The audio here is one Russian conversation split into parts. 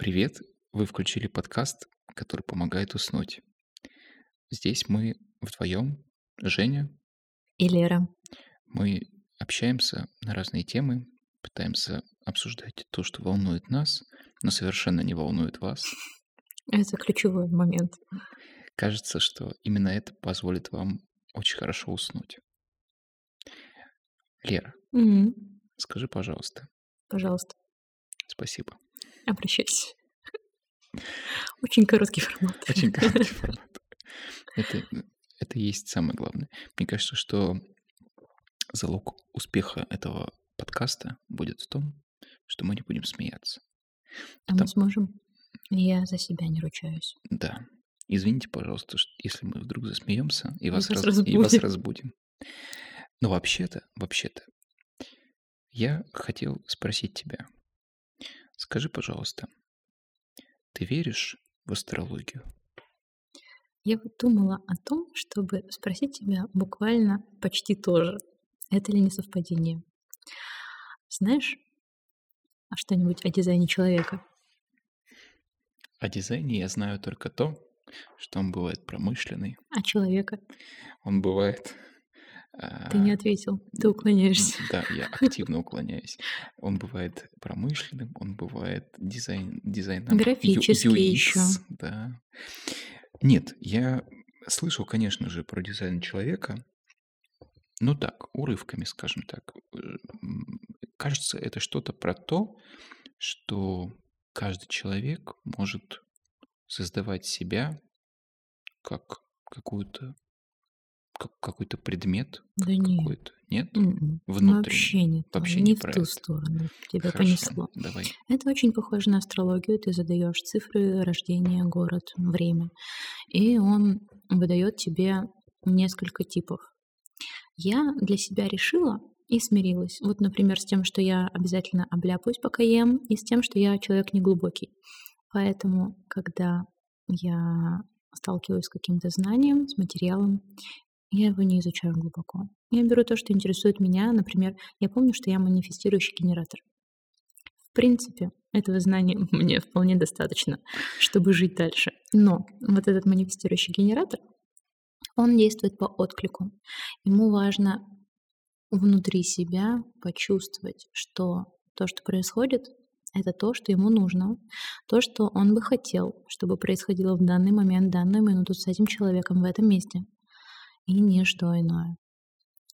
Привет! Вы включили подкаст, который помогает уснуть. Здесь мы вдвоем, Женя, И Лера. мы общаемся на разные темы, пытаемся обсуждать то, что волнует нас, но совершенно не волнует вас. Это ключевой момент. Кажется, что именно это позволит вам очень хорошо уснуть. Лера, Мгм. скажи, пожалуйста, Пожалуйста, спасибо. Обращайся. Очень короткий формат. Очень короткий формат. Это, это и есть самое главное. Мне кажется, что залог успеха этого подкаста будет в том, что мы не будем смеяться. А мы Там- сможем? Я за себя не ручаюсь. Да. Извините, пожалуйста, ш- если мы вдруг засмеемся и И вас, раз- и вас разбудим. разбудим. Но вообще-то, вообще-то, я хотел спросить тебя. Скажи, пожалуйста, ты веришь в астрологию? Я вот думала о том, чтобы спросить тебя буквально почти тоже. Это ли не совпадение? Знаешь а что-нибудь о дизайне человека? О дизайне я знаю только то, что он бывает промышленный, А человека? он бывает... Ты не а, ответил. Ты уклоняешься. Да, я активно уклоняюсь. Он бывает промышленным, он бывает дизайн, дизайном Графический. UX, да. Нет, я слышал, конечно же, про дизайн человека, ну так, урывками, скажем так. Э, Кажется, это что-то про то, что каждый человек может создавать себя как какую-то как какой-то предмет Да нет. какой-то. Нет? М-м. Внутренний. Вообще не то. Вообще не не в ту это. сторону. Тебя Хорошо, понесло. давай. Это очень похоже на астрологию. Ты задаешь цифры рождения, город, время. И он выдает тебе несколько типов. Я для себя решила и смирилась. Вот, например, с тем, что я обязательно обляпаюсь, пока ем, и с тем, что я человек неглубокий. Поэтому, когда я сталкиваюсь с каким-то знанием, с материалом, я его не изучаю глубоко. Я беру то, что интересует меня. Например, я помню, что я манифестирующий генератор. В принципе, этого знания мне вполне достаточно, чтобы жить дальше. Но вот этот манифестирующий генератор, он действует по отклику. Ему важно внутри себя почувствовать, что то, что происходит, это то, что ему нужно, то, что он бы хотел, чтобы происходило в данный момент, данную минуту с этим человеком в этом месте, и ничто иное.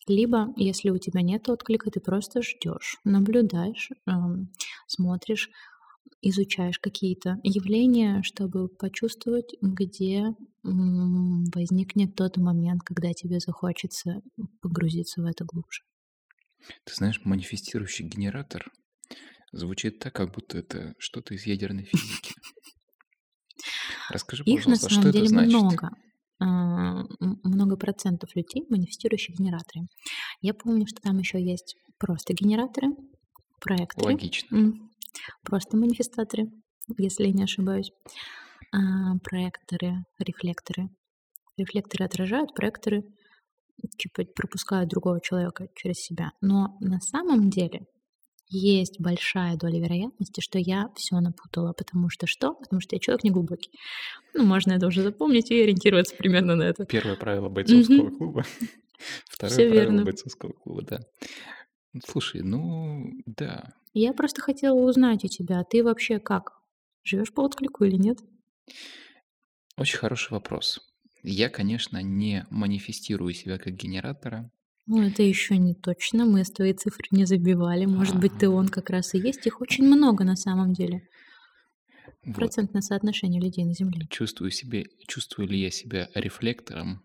Либо, если у тебя нет отклика, ты просто ждешь, наблюдаешь, эм, смотришь, изучаешь какие-то явления, чтобы почувствовать, где возникнет тот момент, когда тебе захочется погрузиться в это глубже. Ты знаешь, манифестирующий генератор звучит так, как будто это что-то из ядерной физики. Расскажи, Их на пожалуйста, что самом это деле значит? много. М, Много процентов людей, манифестирующих генераторы. Я помню, что там еще есть просто генераторы, проекторы, Логично. просто манифестаторы, если я не ошибаюсь, а, проекторы, рефлекторы. Рефлекторы отражают, проекторы типа пропускают другого человека через себя. Но на самом деле есть большая доля вероятности, что я все напутала. Потому что что? Потому что я человек неглубокий. Ну, можно это уже запомнить и ориентироваться примерно на это. Первое правило бойцовского Мгм. клуба. Второе Всё правило верно. бойцовского клуба, да. Слушай, ну да. Я просто хотела узнать у тебя, ты вообще как? Живешь по отклику или нет? Очень хороший вопрос. Я, конечно, не манифестирую себя как генератора. Ну, это еще не точно. Мы с твоей цифры не забивали. Может быть, ты он как раз и есть. Их очень много на самом деле. Вот. Процентное соотношение людей на Земле. Чувствую себе, чувствую ли я себя рефлектором,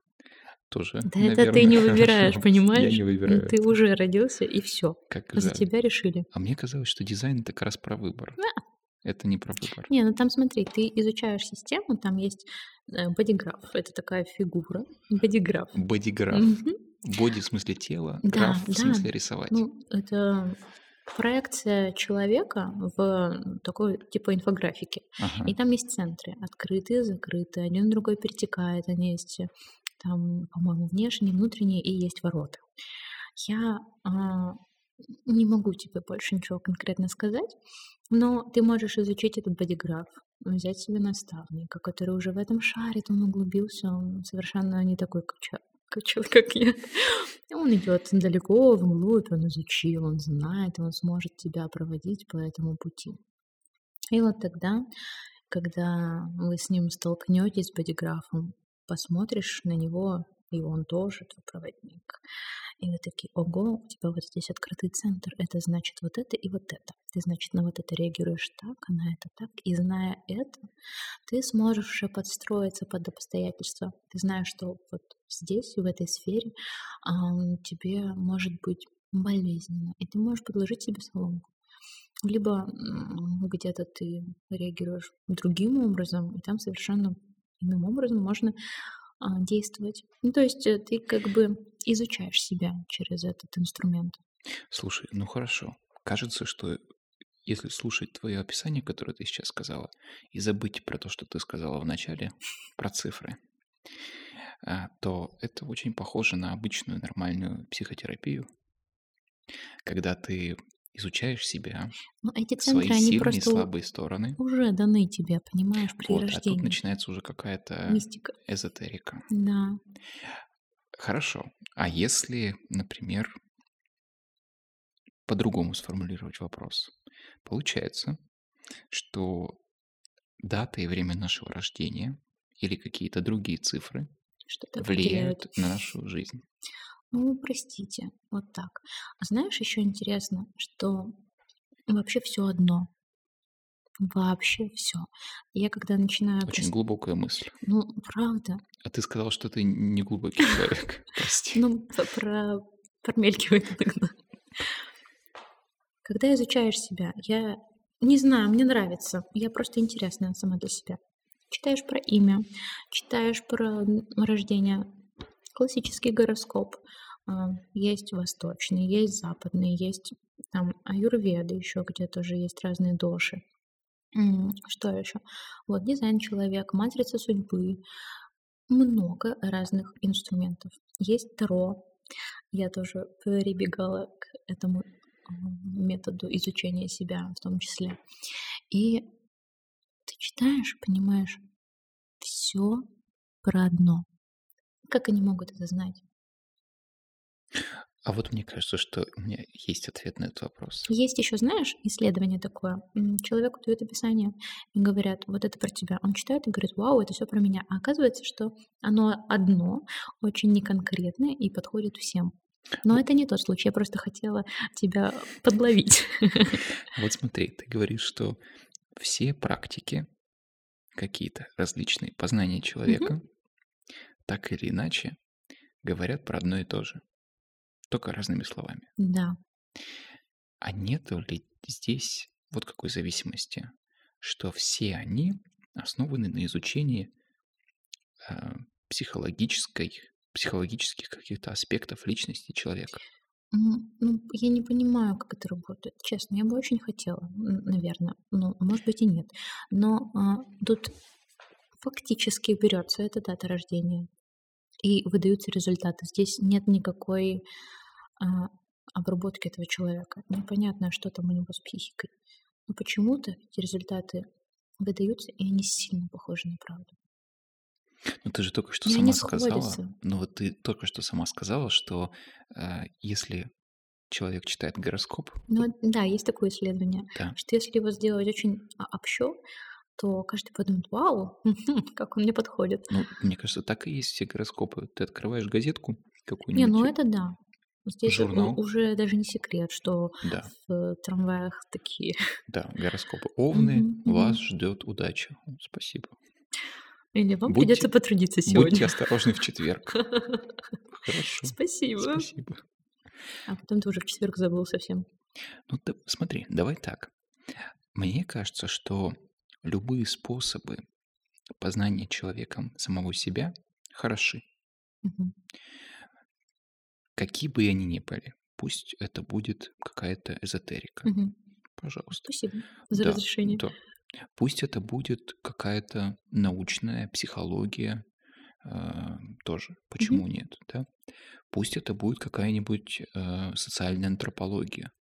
тоже, Да это ты наверное, не выбираешь, Я понимаешь? не выбираю. Ты уже родился, и все. Как За жаль. тебя решили. А мне казалось, что дизайн это как раз про выбор. Это не про выбор. Не, ну там смотри, ты изучаешь систему, там есть э, бодиграф. Это такая фигура. Бодиграф. Бодиграф. Мгм. Боди в смысле тела, Да, граф в да. смысле рисовать. Ну, это проекция человека в такой типа инфографике. Ага. И там есть центры, открытые, закрытые, один другой перетекает, они есть э, там, по-моему, внешние, внутренние и есть ворота. Я а, не могу тебе больше ничего конкретно сказать, но ты можешь изучить этот бодиграф, взять себе наставника, который уже в этом шарит, он углубился, он совершенно не такой, как, ча- как я. Он идет далеко вглубь, он изучил, он знает, он сможет тебя проводить по этому пути. И вот тогда, когда вы с ним столкнетесь бодиграфом, посмотришь на него, и он тоже твой проводник. И вы такие, ого, у тебя вот здесь открытый центр, это значит вот это и вот это. Ты, значит, на вот это реагируешь так, а на это так. И зная это, ты сможешь уже подстроиться под обстоятельства. Ты знаешь, что вот здесь, в этой сфере, тебе может быть болезненно, и ты можешь подложить себе соломку. Либо где-то ты реагируешь другим образом, и там совершенно иным образом можно действовать. Ну, то есть э, ты как бы изучаешь себя через этот инструмент. Слушай, ну хорошо. Кажется, что если слушать твое описание, которое ты сейчас сказала, и забыть про то, что ты сказала в начале, про цифры, а, то это очень похоже на обычную нормальную психотерапию, когда ты изучаешь себя, Но эти свои центры, они сильные и просто слабые стороны. уже даны тебе, понимаешь, при Вот, а тут рождении. начинается уже какая-то Мистика. эзотерика. Да. Хорошо. А если, например, по-другому сформулировать вопрос? Получается, что дата и время нашего рождения или какие-то другие цифры определяют. влияют на нашу жизнь. Ну, простите, вот так. А знаешь, еще интересно, что вообще все одно. Вообще все. Я когда начинаю... Очень прос- глубокая мысль. Ну, правда. А ты сказал, что ты не глубокий человек. Прости. Ну, про... промелькивает иногда. Когда изучаешь себя, я не знаю, мне нравится. Я просто интересная сама для себя. Читаешь про имя, читаешь про рождение, классический гороскоп. А, Есть восточный, есть западный, есть там аюрведа еще, где тоже есть разные доши. Что еще? Вот дизайн человека, матрица судьбы, много разных инструментов. Есть Таро. Я тоже прибегала к этому методу изучения себя в том числе. И ты читаешь, понимаешь, все про одно. Как они могут это знать? А вот мне кажется, что у меня есть ответ на этот вопрос. Есть еще, знаешь, исследование такое. Человеку дают описание и говорят, вот это про тебя. Он читает и говорит, вау, это все про меня. А оказывается, что оно одно, очень неконкретное и подходит всем. Но это не тот случай. Я просто хотела тебя подловить. Вот смотри, ты говоришь, что все практики какие-то различные познания человека так или иначе говорят про одно и то же, только разными словами. Да. А нет ли здесь вот какой зависимости, что все они основаны на изучении а, психологической, психологических каких-то аспектов личности человека? Ну, я не понимаю, как это работает. Честно, я бы очень хотела, наверное. Ну, может быть и нет. Но а, тут фактически берется эта дата рождения и выдаются результаты. Здесь нет никакой а, обработки этого человека. Непонятно, что там у него с психикой. Но почему-то эти результаты выдаются, и они сильно похожи на правду. Ну ты же только что И сама сказала, ну вот ты только что сама сказала, что а, если человек читает гороскоп, Ну да, есть такое исследование, да, что если его сделать очень а, общо, то каждый подумает, вау, как он мне подходит. ну мне кажется, так и есть все гороскопы. Ты открываешь газетку Не, какую-нибудь, ну это да. Здесь журнал, уже даже не секрет, что да, в трамваях такие. да, гороскопы. Овны, мгм. вас ждет удача. Спасибо. Или вам Будьте, придется потрудиться будьте сегодня. осторожны в четверг. Хорошо, Спасибо. спасибо. А потом ты уже в четверг забыл совсем. Ну да, смотри, давай так. Мне кажется, что любые способы познания человеком самого себя хороши, Мгм. какие бы они ни были. Пусть это будет какая-то эзотерика, Мгм. пожалуйста. Спасибо за Да, разрешение. да. Пусть это будет какая-то научная психология, э, тоже. Почему Мгм. нет, да? Пусть это будет какая-нибудь э, социальная антропология.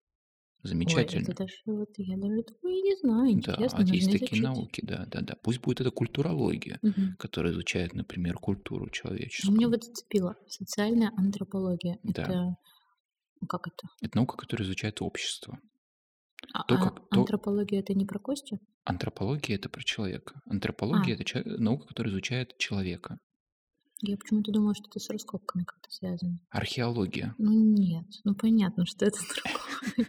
Ой, это Замечательно. даже вот я даже и не знаю. Да, Интересно, а есть такие изучить. науки, да, да, да. Пусть будет это культурология, Мгм. которая изучает, например, культуру Ну, Меня человеческую. вот зацепило. Социальная антропология. Да. Это как это? Это наука, которая изучает общество. А, То, а как то антропология это не про кости? антропология это про человека. А, Антропология это ча- наука, которая изучает человека. я почему-то думала, что это с раскопками как-то связано. Археология. Ну нет, ну понятно, что это другое.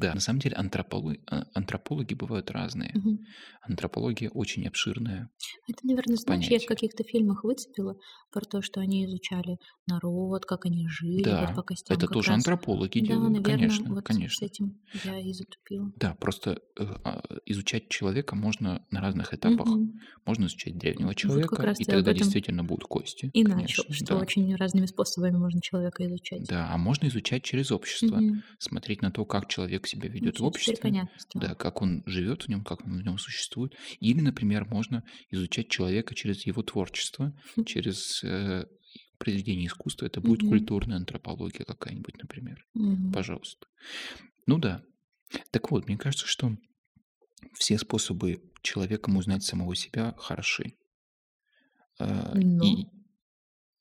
Да, на самом деле антрополо- а, антропологи бывают разные. Мгм. Антропология очень обширное Это, наверное, знаешь, я в понятие. каких-то фильмах выцепила про то, что они изучали народ, как они жили, вот Да, по костям это тоже раз. антропологи Да, делают, наверное, конечно, вот с конечно. этим я и затупила. Да, просто э, а, изучать человека можно на разных этапах. Мгм. Можно изучать древнего Вот человека, раз и тогда действительно будут кости, и начал, конечно, что да. очень разными способами можно человека изучать. Да, а можно изучать через общество, Мгм. смотреть на то, как человек себя Ну ведет в всё, теперь обществе, понятно стало. да, как он живет в нем, как он в нем существует. Или, например, можно изучать человека через его творчество, Хм. через э, произведение искусства. Это будет культурная антропология какая-нибудь, например. Пожалуйста. Ну да. Так вот, мне кажется, что все способы человеком узнать самого себя хороши. Э, Но? И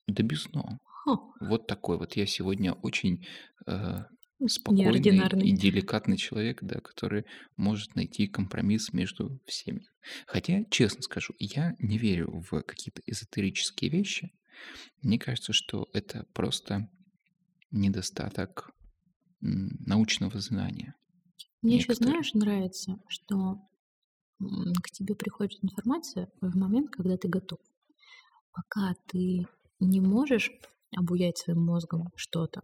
да без «но». Ха. Вот такой вот я сегодня очень э, спокойный и деликатный человек, да, который может найти компромисс между всеми. Хотя, честно скажу, я не верю в какие-то эзотерические вещи. Мне кажется, что это просто недостаток научного знания Мне еще, знаешь, нравится, что к тебе приходит информация в момент, когда ты готов. Пока ты не можешь обуять своим мозгом что-то,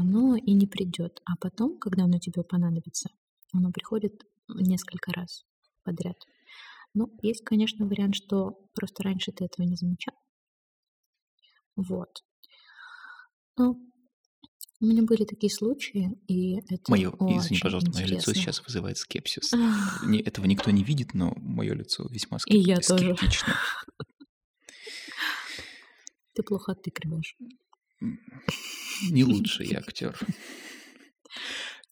оно и не придет. А потом, когда оно тебе понадобится, оно приходит несколько раз подряд. Ну, есть, конечно, вариант, что просто раньше ты этого не замечал. Вот. Но у меня были такие случаи, и это Мое, извини, пожалуйста, мое лицо интересно. сейчас вызывает скепсис. Не- Этого никто не видит, но мое лицо весьма И скеп- я тоже. скептично. Ты плохо отыгрываешь. Не лучший я актер.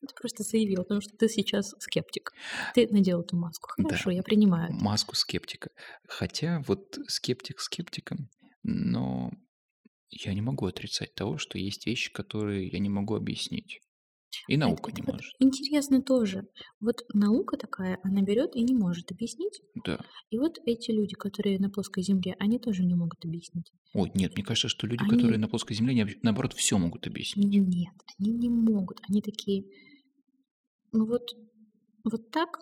Ты просто заявил, потому что ты сейчас скептик. Ты надел эту маску. Да, Хорошо, я принимаю это. маску скептика. Хотя вот скептик скептиком, но я не могу отрицать того, что есть вещи, которые я не могу объяснить. И Это, наука это не вот может. интересно тоже. Вот наука такая, она берет и не может объяснить. Да. И вот эти люди, которые на плоской земле, они тоже не могут объяснить. Ой, нет, мне кажется, что люди, Они- которые на плоской земле, они, наоборот, все могут объяснить. Нет, они не могут. Они такие, ну вот, вот так,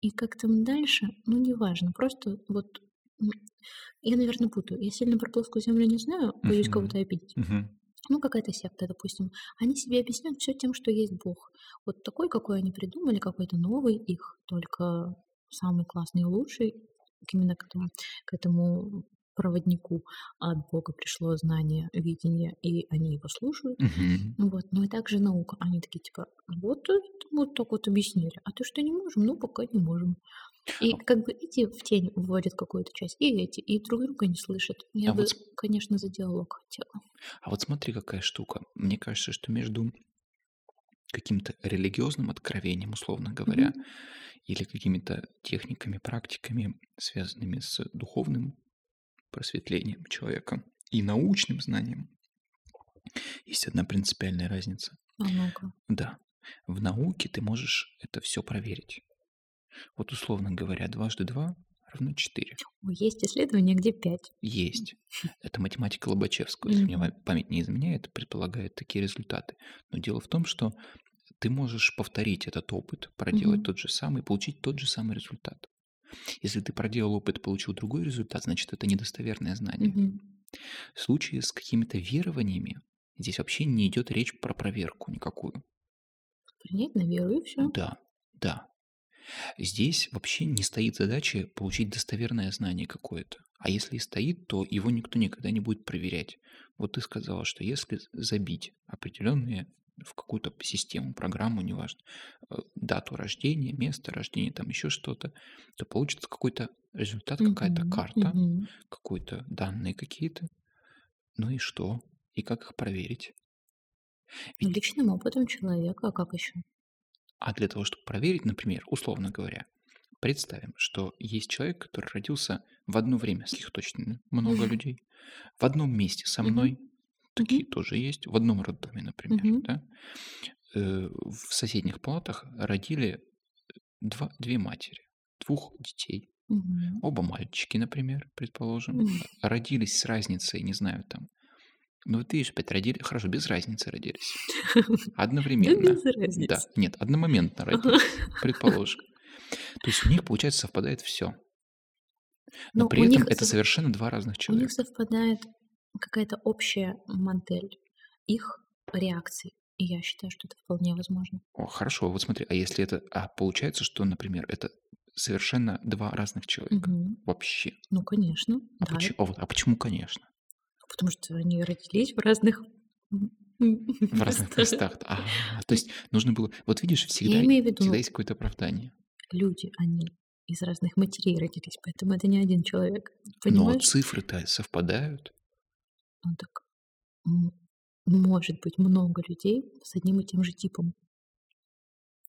и как там дальше, ну неважно. Просто вот, я, наверное, путаю. Я сильно про плоскую землю не знаю, боюсь Мгм. кого-то обидеть. Мгм. Ну, какая-то секта, допустим. Они себе объясняют все тем, что есть Бог. Вот такой, какой они придумали, какой-то новый их, только самый классный и лучший. Именно к этому, к этому проводнику от Бога пришло знание, видение, и они его слушают. Ну Вот. Ну и также наука. Они такие, типа, вот, вот так вот объяснили. А то, что не можем, ну, пока не можем. И как бы эти в тень вводят какую-то часть, и эти, и друг друга не слышат. Я А бы, вот конечно, за диалог хотела. А вот смотри, какая штука. Мне кажется, что между каким-то религиозным откровением, условно говоря, Мгм. или какими-то техниками, практиками, связанными с духовным просветлением человека и научным знанием, есть одна принципиальная разница. А ну-ка. Да, в науке ты можешь это все проверить. Вот, условно говоря, дважды два равно четыре. Есть исследования, где пять. Есть. Это математика Лобачевского, если мне память не изменяет, предполагает такие результаты. Но дело в том, что ты можешь повторить этот опыт, проделать Мгм. тот же самый, получить тот же самый результат. Если ты проделал опыт и получил другой результат, значит, это недостоверное знание. Мгм. В случае с какими-то верованиями здесь вообще не идет речь про проверку никакую. Принять на веру и все. Да, да. Здесь вообще не стоит задача получить достоверное знание какое-то. А если и стоит, то его никто никогда не будет проверять. Вот ты сказала, что если забить определенные в какую-то систему, программу, неважно, э, дату рождения, место рождения, там еще что-то, то получится какой-то результат какая-то карта, мгм. какой-то данные какие-то. Ну и что? И как их проверить? Ведь, Личным опытом человека, а как еще? А для того, чтобы проверить, например, условно говоря, представим, что есть человек, который родился в одно время, с них точно много людей, в одном месте со мной, такие тоже есть, в одном роддоме, например, да, э, в соседних палатах родили два, две матери, двух детей, Мгм. оба мальчики, например, предположим, Мгм. родились с разницей, не знаю, там, ну вот видишь, опять родили, хорошо, без разницы родились, Да одновременно, без да, разницы. нет, одномоментно родились, предположим. То есть у них, получается, совпадает все. Но Но при этом это сов- совершенно два разных у них человека. совпадает какая-то общая модель их реакций. И я считаю, что это вполне возможно. О, хорошо, вот смотри, а если это... А получается, что, например, это совершенно два разных человека. Мгм. Вообще. Ну, конечно, А, да. почему, вот, а почему, конечно? Потому что они родились в разных В разных местах. А, то есть нужно было... Вот видишь, всегда, Я имею в виду, всегда есть какое-то оправдание. люди, они из разных матерей родились, поэтому это не один человек. Но Понимаешь? цифры-то совпадают. Ну так может быть много людей с одним и тем же типом.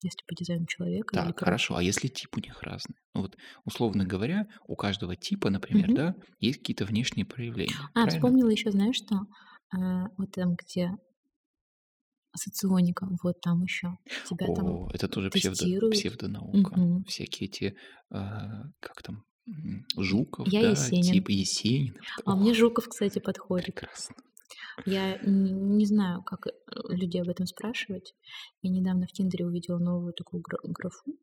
Если по дизайну человека или Так, по хорошо. А если тип у них разный? Ну вот, условно говоря, у каждого типа, например, Мгм. да, есть какие-то внешние проявления. А, правильно? вспомнила еще, знаешь что? А, вот там, где соционика, вот там еще тебя там О, это тоже псевдо, псевдонаука. Мгм. Всякие эти, а, как там, Жуков, Я да, Есенин. типа Есенин. А мне Ох, Жуков, кстати, подходит. прекрасно. Я не знаю, как э, людей об этом спрашивать. Я недавно в Тиндере увидела новую такую гра- графу.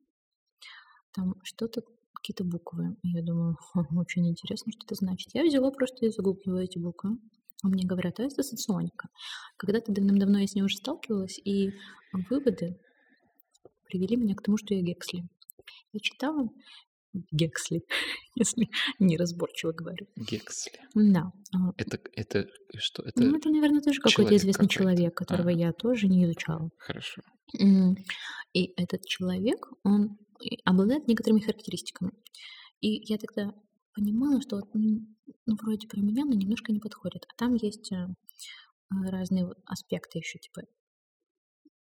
Там что-то, какие-то буквы. Я думаю, «Ха, очень интересно, что это значит. Я взяла просто и загуглила эти буквы. А мне говорят, а это соционика. Когда-то давным-давно я с ней уже сталкивалась, и выводы привели меня к тому, что я Гексли. Я читала Гексли, если неразборчиво говорю. Гексли. Да. а, Это, это что? Это Ну, это, наверное, тоже какой-то известный какой-то. человек, которого Ага. я тоже не изучала. хорошо. И этот человек, он обладает некоторыми характеристиками. И я тогда понимала, что вот, ну, вроде про меня, но немножко не подходит. А там есть э, разные аспекты еще, типа,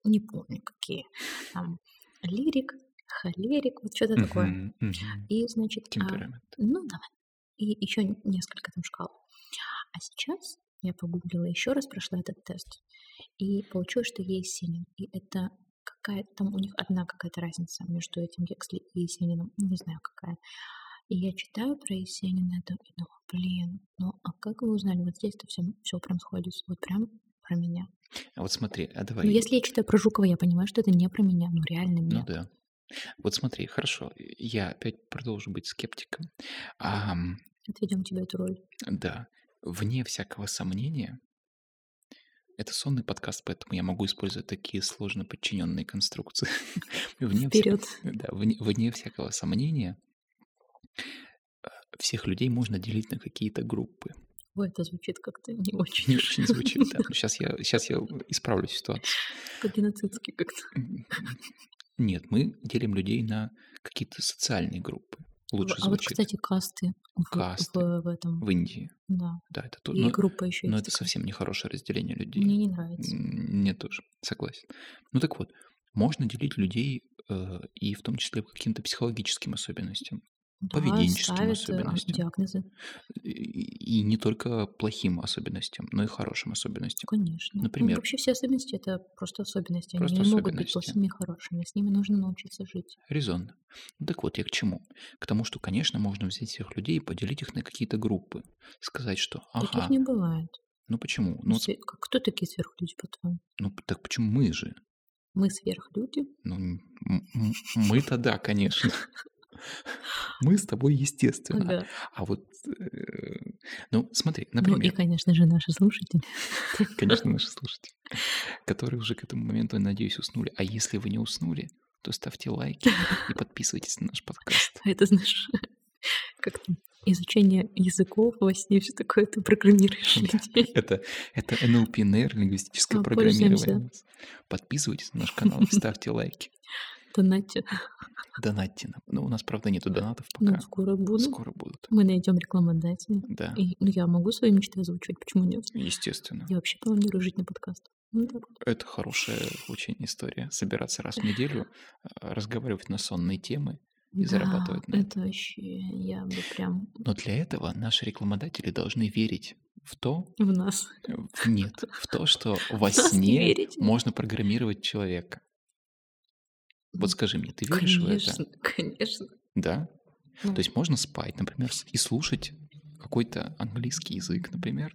не помню какие. Там лирик, холерик, вот что-то такое. И, значит, а, ну, давай. И еще несколько там шкал. А сейчас я погуглила еще раз, прошла этот тест. И получилось, что я Есенин. И это какая-то там у них одна какая-то разница между этим Гексли и Есениным. Не знаю, какая. И я читаю про Есенина это и думаю, блин, ну а как вы узнали? Вот здесь-то все, все прям сходится. Вот прям про меня. А вот смотри, а Ну, давай. если я читаю про Жукова, я понимаю, что это не про меня. Ну, реально Ну нет. да. Вот смотри, хорошо, я опять продолжу быть скептиком. Ам, Отведем тебе эту роль. да, вне всякого сомнения, это сонный подкаст, поэтому я могу использовать такие сложно подчиненные конструкции. Вне, Вперед. да, вне, вне всякого сомнения, э, всех людей можно делить на какие-то группы. Ой, это звучит как-то не очень. Не очень звучит, да. Сейчас я, сейчас я исправлю ситуацию. По-геноцидски как-то. М, Нет, мы делим людей на какие-то социальные группы. Лучше А вот, звучит. кстати, касты Касты. в, в этом. В Индии. Да. Да, это то. И Но, группа еще но есть. это такая. совсем нехорошее разделение людей. Мне не нравится. Мне тоже, согласен. Ну так вот, можно делить людей э, и в том числе по каким-то психологическим особенностям, Да, поведенческим ставят, э, особенностям. диагнозы. и, и не только плохим особенностям, но и хорошим особенностям. Конечно. Ну, Например? вообще все особенности это просто особенности. Просто Они не могут быть особенности. плохими и хорошими. С ними нужно научиться жить. Резонно. Ну так вот, я к чему? К тому, что, конечно, можно взять всех людей и поделить их на какие-то группы. Сказать, что, ага, Таких не бывает. ну почему? Ну, Све- как- Кто такие сверхлюди, по-твоему? ну так почему мы же? Мы сверхлюди. Ну, м- м- мы-то да, конечно. Мы с тобой, естественно. Ага. А вот, э, ну, смотри, Ну и, например, конечно же, наши слушатели. конечно, наши слушатели, которые уже к этому моменту, надеюсь, уснули. А если вы не уснули, то ставьте лайки и подписывайтесь на наш подкаст. А это, знаешь, как там, изучение языков во сне, все такое, ты программируешь Да. людей. Это, это НЛП, нейролингвистическое А, программирование. Подписывайтесь на наш канал и ставьте лайки. Донатьте. Донатьте нам. Ну, у нас, правда, нету донатов Ну, пока. скоро будут. Скоро будут. Мы найдем рекламодателя. Да, И, ну, я могу свои мечты озвучивать, почему нет? естественно. Я вообще планирую жить на подкастах. Ну, вот. Это хорошая очень история. Собираться раз в неделю, а, разговаривать на сонные темы и Да, зарабатывать на это вообще, я бы прям Но для этого наши рекламодатели должны верить в то, в нас. нет, в то, что во сне можно программировать человека. Вот скажи мне, ты веришь в это? Конечно, конечно. Да? Ну, То есть можно спать, например, и слушать какой-то английский язык, например,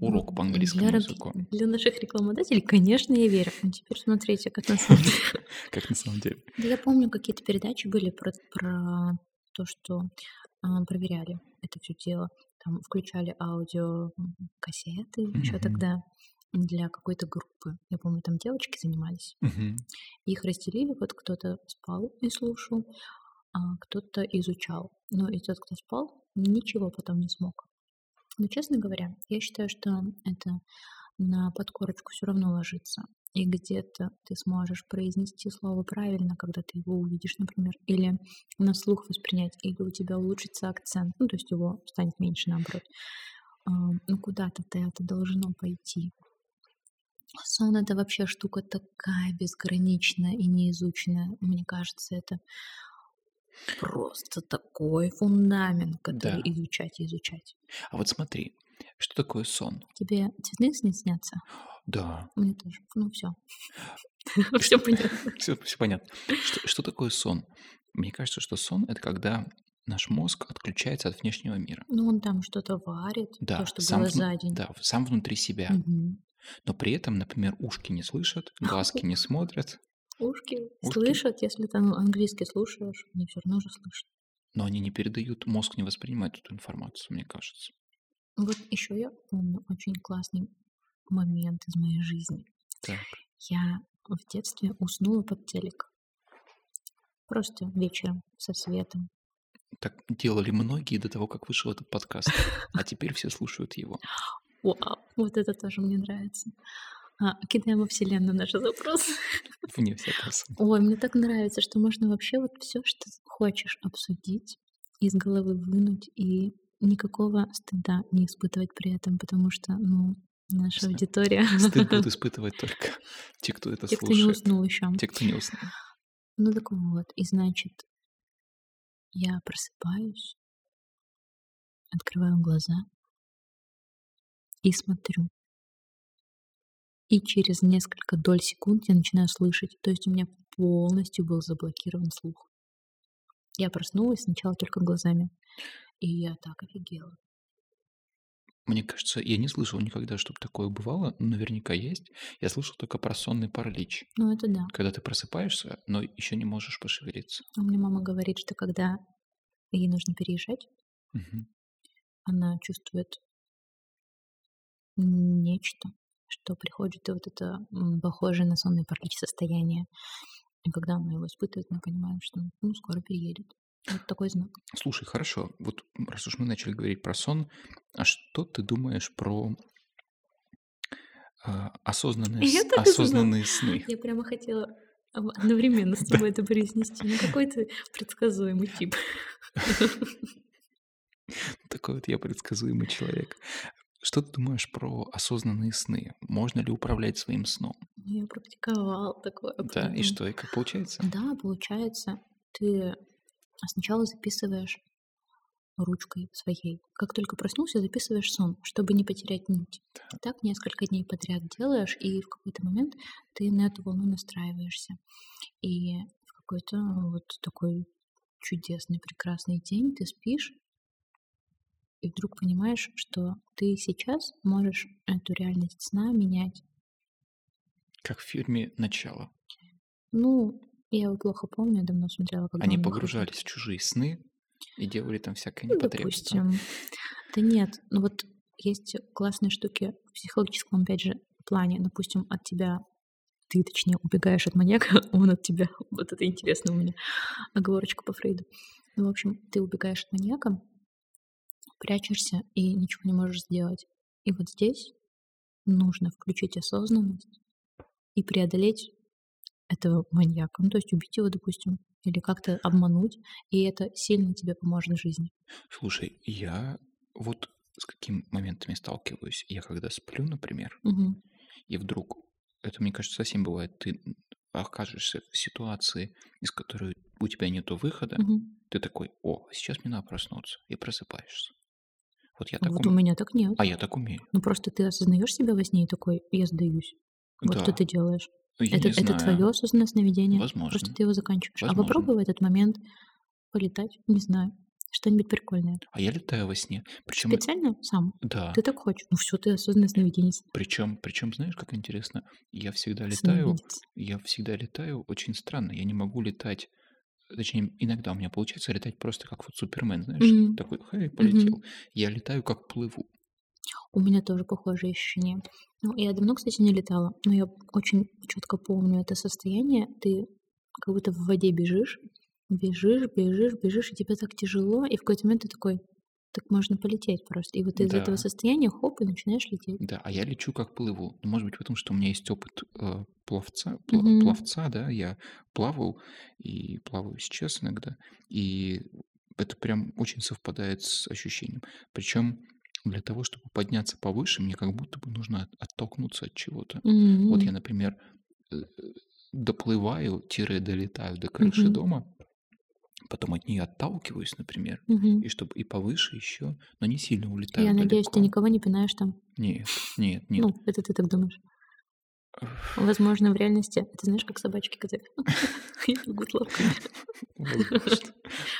урок по английскому для, языку. для наших рекламодателей, конечно, я верю. Ну, теперь смотрите, как на самом деле. Как на самом деле. Да я помню, какие-то передачи были про, про то, что а, проверяли это все дело. Там включали аудио м, кассеты еще тогда для какой-то группы. Я помню, там девочки занимались. Мгм. Их разделили, вот кто-то спал и слушал, а кто-то изучал. Но и тот, кто спал, ничего потом не смог. Но, честно говоря, я считаю, что это на подкорочку все равно ложится. И где-то ты сможешь произнести слово правильно, когда ты его увидишь, например, или на слух воспринять, или у тебя улучшится акцент, ну, то есть его станет меньше, наоборот. А, Ну, куда-то-то это должно пойти. Сон это вообще штука такая безграничная и неизученная. Мне кажется, это просто такой фундамент, который Да. изучать и изучать. А вот смотри, что такое сон? Тебе цветные сны снятся? Да, Мне тоже. Ну все. Все понятно. все, понятно. Что, что такое сон? Мне кажется, что сон это когда наш мозг отключается от внешнего мира. Ну он там что-то варит, Да, то, что сам, было вну- за день. да, сам внутри себя. Мгм. Но при этом, например, ушки не слышат, глазки не смотрят, Ушки Ушки. слышат, если ты английский слушаешь, они все равно же слышат. но они не передают, мозг не воспринимает эту информацию, мне кажется. Вот еще я помню очень классный момент из моей жизни. Так. Я в детстве уснула под телек. Просто вечером со светом. Так делали многие до того, как вышел этот подкаст. А теперь все слушают его. Вау, вот это тоже мне нравится. А, кидаем во вселенную наши запросы. Вне всякого. Ой, мне так нравится, что можно вообще вот все, что хочешь обсудить, из головы вынуть и никакого стыда не испытывать при этом, потому что, ну, наша аудитория, Стыд будут испытывать только те, кто это те, кто не слушает. уснул еще. Те, кто не уснул. Ну так вот, и значит, я просыпаюсь, открываю глаза и смотрю. И через несколько доль секунд я начинаю слышать. То есть у меня полностью был заблокирован слух. Я проснулась сначала только глазами. И я так офигела. Мне кажется, я не слышал никогда, чтобы такое бывало. но Наверняка есть. Я слышал только про сонный паралич. Ну это да. Когда ты просыпаешься, но еще не можешь пошевелиться. У меня мама говорит, что когда ей нужно переезжать, Мгм. она чувствует нечто, что приходит и вот это м, похожее на сонный паралич состояние. И когда она его испытывает, мы понимаем, что ну, скоро переедет. Вот такой знак. Слушай, хорошо. Вот раз уж мы начали говорить про сон, а что ты думаешь про а, осознанные, Я так осознанные сны? Я прямо хотела одновременно с тобой это произнести. Ну, какой ты предсказуемый тип. Такой вот я предсказуемый человек. Что ты думаешь про осознанные сны? Можно ли управлять своим сном? Я практиковал такое. Да, и что, и как получается? Да, получается, ты сначала записываешь ручкой своей. Как только проснулся, записываешь сон, чтобы не потерять нить. Так несколько дней подряд делаешь, и в какой-то момент ты на эту волну настраиваешься. И в какой-то вот такой чудесный, прекрасный день ты спишь, и вдруг понимаешь, что ты сейчас можешь эту реальность сна менять. Как в фильме «Начало». Ну, я его плохо помню, я давно смотрела, когда Они он погружались в чужие сны и делали там всякое Ну, непотребство. допустим. Да нет, ну вот есть классные штуки в психологическом, опять же, плане. Допустим, от тебя ты, точнее, убегаешь от маньяка, он от тебя. Вот это интересно у меня. Оговорочка по Фрейду. Ну, в общем, ты убегаешь от маньяка, прячешься и ничего не можешь сделать. И вот здесь нужно включить осознанность и преодолеть этого маньяка. Ну, то есть убить его, допустим, или как-то обмануть, и это сильно тебе поможет в жизни. Слушай, я вот с какими моментами сталкиваюсь. Я когда сплю, например, Мгм. и вдруг, это, мне кажется, совсем бывает, ты окажешься в ситуации, из которой у тебя нету выхода, Мгм. ты такой, о, сейчас мне надо проснуться, и просыпаешься. Вот я так Вот у ум- меня так нет. А я так умею. Ну, просто ты осознаешь себя во сне и такой, я сдаюсь. Вот что Да. ты делаешь. Я Это, не это знаю. твое осознанное сновидение. Возможно. Просто ты его заканчиваешь. А Возможно. попробуй в этот момент полетать, не знаю, что-нибудь прикольное. А я летаю во сне. Причем, Специально сам. да. Ты так хочешь. Ну все, ты осознанное сновидение. Причем, причем, знаешь, как интересно, я всегда летаю, Сновидец. я всегда летаю очень странно. Я не могу летать, точнее, иногда у меня получается летать просто как вот Супермен, знаешь, Мгм. такой, хей, полетел. Я летаю как плыву. У меня тоже похожее ощущение. Ну, я давно, кстати, не летала, но я очень четко помню это состояние. Ты как будто в воде бежишь, бежишь, бежишь, бежишь, и тебе так тяжело, и в какой-то момент ты такой, так можно полететь просто. И вот из этого Да. состояния хоп, и начинаешь лететь. Да, а я лечу как плыву. Ну, может быть, потому что у меня есть опыт э, пловца, пла- Мгм. пловца, да, я плавал и плаваю сейчас иногда, и это прям очень совпадает с ощущением. Причем для того, чтобы подняться повыше, мне как будто бы нужно от- оттолкнуться от чего-то. Вот М. я, например, э, доплываю, тире долетаю до крыши Мгм. дома, потом от нее отталкиваюсь, например, Мгм. и чтобы и повыше еще, но не сильно улетаю Я надеюсь, ты далеко. никого не пинаешь там. Нет, нет, нет. Ну, это ты так думаешь. Возможно, в реальности, ты знаешь, как собачки, которые лапками.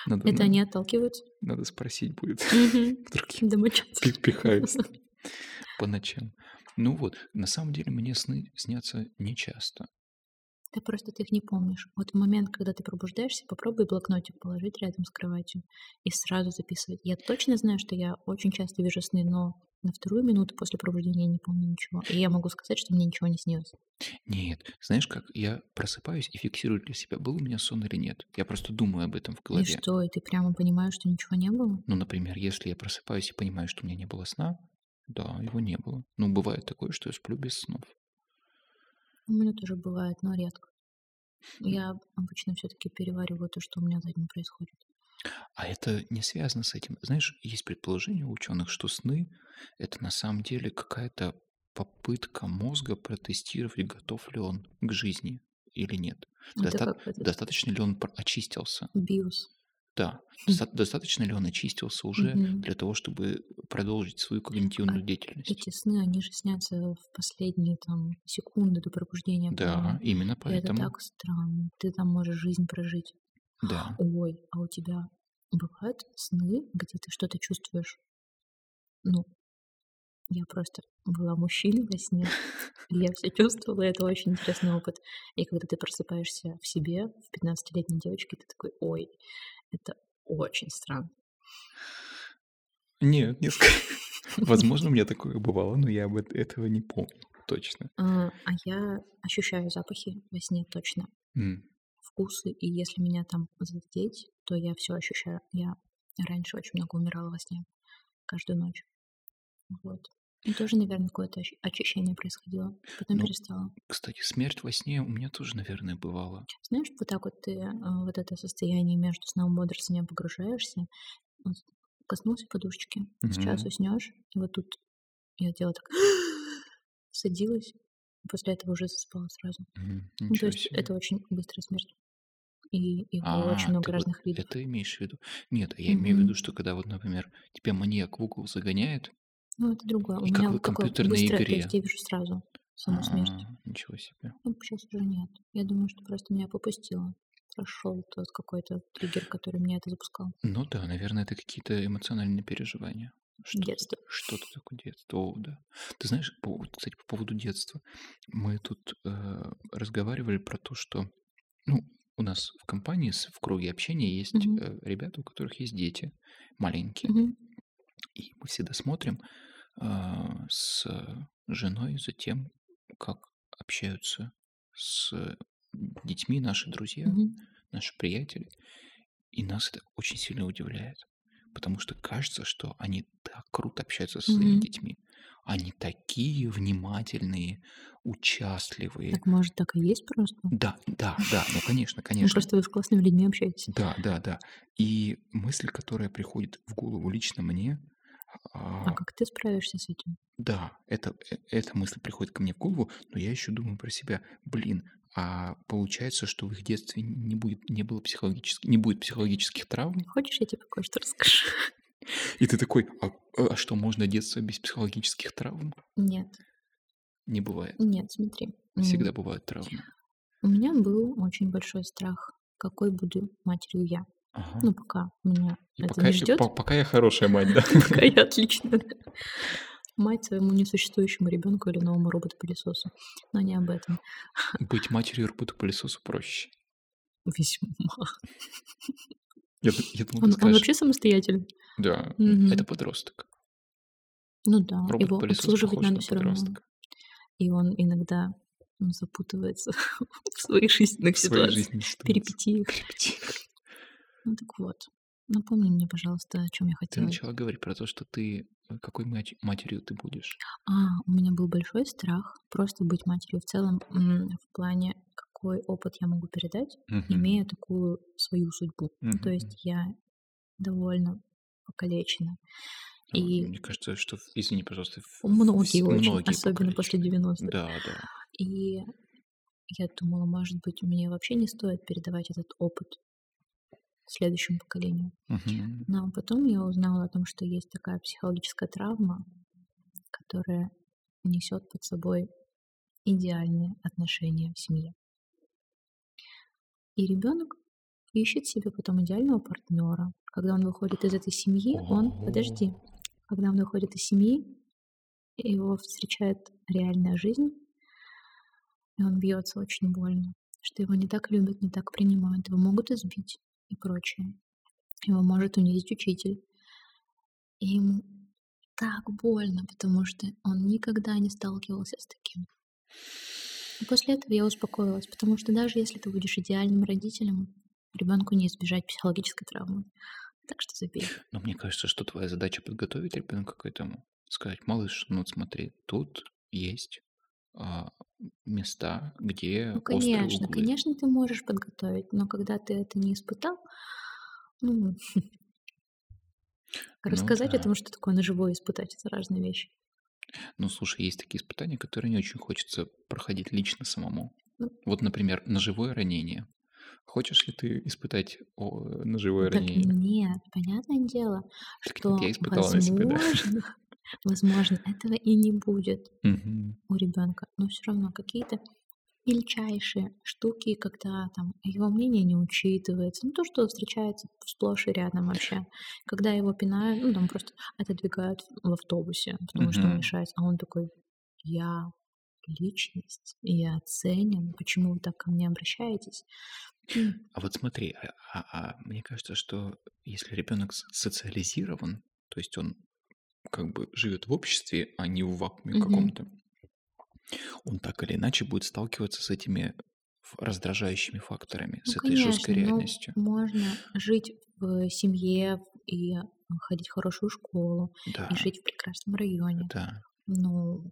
Надо, Это они отталкиваются. надо спросить будет. Мгм. Вдруг я Домочадцы. пи- пихаюсь по ночам. Ну вот, на самом деле мне сны снятся нечасто. Да просто ты их не помнишь. Вот в момент, когда ты пробуждаешься, попробуй блокнотик положить рядом с кроватью и сразу записывать. Я точно знаю, что я очень часто вижу сны, но на вторую минуту после пробуждения я не помню ничего. И я могу сказать, что мне ничего не снилось. Нет, знаешь как, я просыпаюсь и фиксирую для себя, был у меня сон или нет. Я просто думаю об этом в И голове. что, и ты прямо понимаешь, что ничего не было? Ну, например, если я просыпаюсь и понимаю, что у меня не было сна, да, его не было. Ну, бывает такое, что я сплю без снов. У меня тоже бывает, но редко. Я обычно все-таки перевариваю то, что у меня за день происходит. А это не связано с этим. Знаешь, есть предположение у ученых, что сны — это на самом деле какая-то попытка мозга протестировать, готов ли он к жизни или нет. Это Доста- Достаточно ли он очистился? биос. Да. Хм. Доста- достаточно ли он очистился уже для того, чтобы продолжить свою когнитивную А деятельность? Эти сны, они же снятся в последние там секунды до пробуждения. Да, по-моему. именно И это поэтому. так странно. Ты там можешь жизнь прожить. Да. Ой, а у тебя бывают сны, где ты что-то чувствуешь? Ну, я просто была мужчиной во сне, я все чувствовала, это очень интересный опыт. И когда ты просыпаешься в себе, в 15-летней девочке, ты такой, ой, это очень странно. Нет, не Возможно, у меня такое бывало, но я об эт- этого не помню точно. А а я ощущаю запахи во сне точно. Вкусы, и если меня там задеть, то я все ощущаю. Я раньше очень много умирала во сне, каждую ночь. Вот. И тоже, наверное, какое-то очищение происходило. Потом Ну, перестала. Кстати, смерть во сне у меня тоже, наверное, бывала. Знаешь, вот так вот ты а, вот это состояние между сном и бодрствованием погружаешься, вот коснулся подушечки, сейчас Мгм. уснешь, и вот тут я делала так, садилась, после этого уже засыпала сразу. Мгм. Ну, то есть себе. это очень быстрая смерть. И их А, очень много ты вот разных видов. это имеешь в виду? Нет, я имею в виду, что когда вот, например, тебя маньяк в угол загоняет, Ну, это другое. У и как меня в компьютерной быстрое, то игре. есть я вижу сразу саму смерть. А, ничего себе. Ну, сейчас уже нет. Я думаю, что просто меня попустило. Прошел тот какой-то триггер, который меня это запускал. Ну да, наверное, это какие-то эмоциональные переживания. Что-то, Детство. что-то такое детство, о, да. Ты знаешь, по- кстати, по поводу детства. Мы тут э, разговаривали про то, что, ну, у нас в компании, в круге общения есть Мгм. э, ребята, у которых есть дети маленькие. Мгм. И мы всегда смотрим а, с женой за тем, как общаются с детьми наши друзья, Мгм. наши приятели. И нас это очень сильно удивляет. Потому что кажется, что они так круто общаются со своими Мгм. детьми. Они такие внимательные, участливые. Так может так и есть просто? Да, да, да, ну конечно, Ну конечно. просто вы с классными людьми общаетесь. Да, да, да. И мысль, которая приходит в голову лично мне, А а, как ты справишься с этим? да, это, э- эта мысль приходит ко мне в голову, но я еще думаю про себя. Блин, а получается, что в их детстве не будет, не было психологических, не будет психологических травм? Хочешь, я тебе кое-что расскажу? И ты такой, а, а что, можно детство без психологических травм? Нет, Не бывает. нет, смотри. Всегда бывают травмы. У меня был очень большой страх, какой буду матерью я. Ага. Ну, пока меня И это пока, не ждет, по- пока я хорошая мать, да? пока я отличная. Мать своему несуществующему ребенку или новому роботу-пылесосу. Но не об этом. Быть матерью робота-пылесосу проще. Весьма. Я, я думал, Он, ты он скажешь, вообще самостоятельный? да, Мгм. это подросток. Ну да, его Робот-пылесос обслуживать надо на все равно. И он иногда ну, запутывается в своих жизненных В ситуациях, ситуации. перипетиях. Перипетиях. Ну так вот. Напомни мне, пожалуйста, о чем я Ты хотела. начала говорить про то, что ты... э, Какой матерью ты будешь? А, у меня был большой страх просто быть матерью в целом в плане, какой опыт я могу передать, Мгм. имея такую свою судьбу. Ну, То есть я довольно покалечена. И Мне кажется, что... Извини, пожалуйста. многие очень, многие особенно после поколечены. 90-х. Да, да. И я думала, может быть, мне вообще не стоит передавать этот опыт следующему поколению. Но потом я узнала о том, что есть такая психологическая травма, которая несет под собой идеальные отношения в семье. И ребенок ищет себе потом идеального партнера. Когда он выходит из этой семьи, он, подожди, когда он выходит из семьи, его встречает реальная жизнь, и он бьется очень больно, что его не так любят, не так принимают, его могут избить и прочее. Его может унизить учитель. И ему так больно, потому что он никогда не сталкивался с таким. И после этого я успокоилась, потому что даже если ты будешь идеальным родителем, ребенку не избежать психологической травмы. Так что забей. Но мне кажется, что твоя задача подготовить ребенка к этому. Сказать, малыш, ну смотри, тут есть а, места, где Ну, острые конечно, углы. конечно, ты можешь подготовить, но когда ты это не испытал, ну, Ну рассказать да. этому, что такое на живое испытать, это разные вещи. Ну, слушай, есть такие испытания, которые не очень хочется проходить лично самому. Ну. Вот, например, ножевое ранение. Хочешь ли ты испытать о, ножевое Так ранение? нет, понятное дело, Так что я испытала на себе, да. Возможно, этого и не будет у ребенка, но все равно какие-то мельчайшие штуки, когда там его мнение не учитывается, ну то, что встречается сплошь и рядом вообще, когда его пинают, ну там просто отодвигают в автобусе, потому что он мешает, а он такой, я личность, я ценен, почему вы так ко мне обращаетесь? А вот смотри, а, а- а мне кажется, что если ребенок социализирован, то есть он как бы живет в обществе, а не в вакууме Мгм. каком-то, он так или иначе будет сталкиваться с этими раздражающими факторами, Ну, с этой жесткой конечно, ну, реальностью. можно жить в семье и ходить в хорошую школу, Да, и жить в прекрасном районе. да. Ну,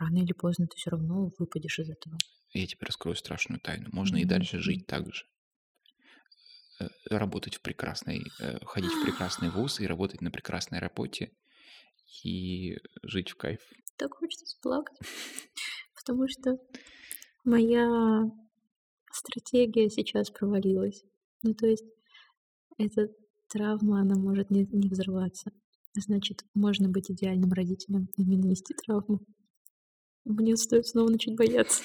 рано или поздно ты все равно выпадешь из этого. Я тебе раскрою страшную тайну. Можно и Мгм. дальше жить так же. Э, Работать в прекрасной, э, ходить в прекрасный вуз и работать на прекрасной работе и жить в кайф. Так хочется плакать, потому что моя стратегия сейчас провалилась. Ну, то есть эта травма, она может не, не взорваться. Значит, можно быть идеальным родителем и не нанести травму. Мне стоит снова начать бояться.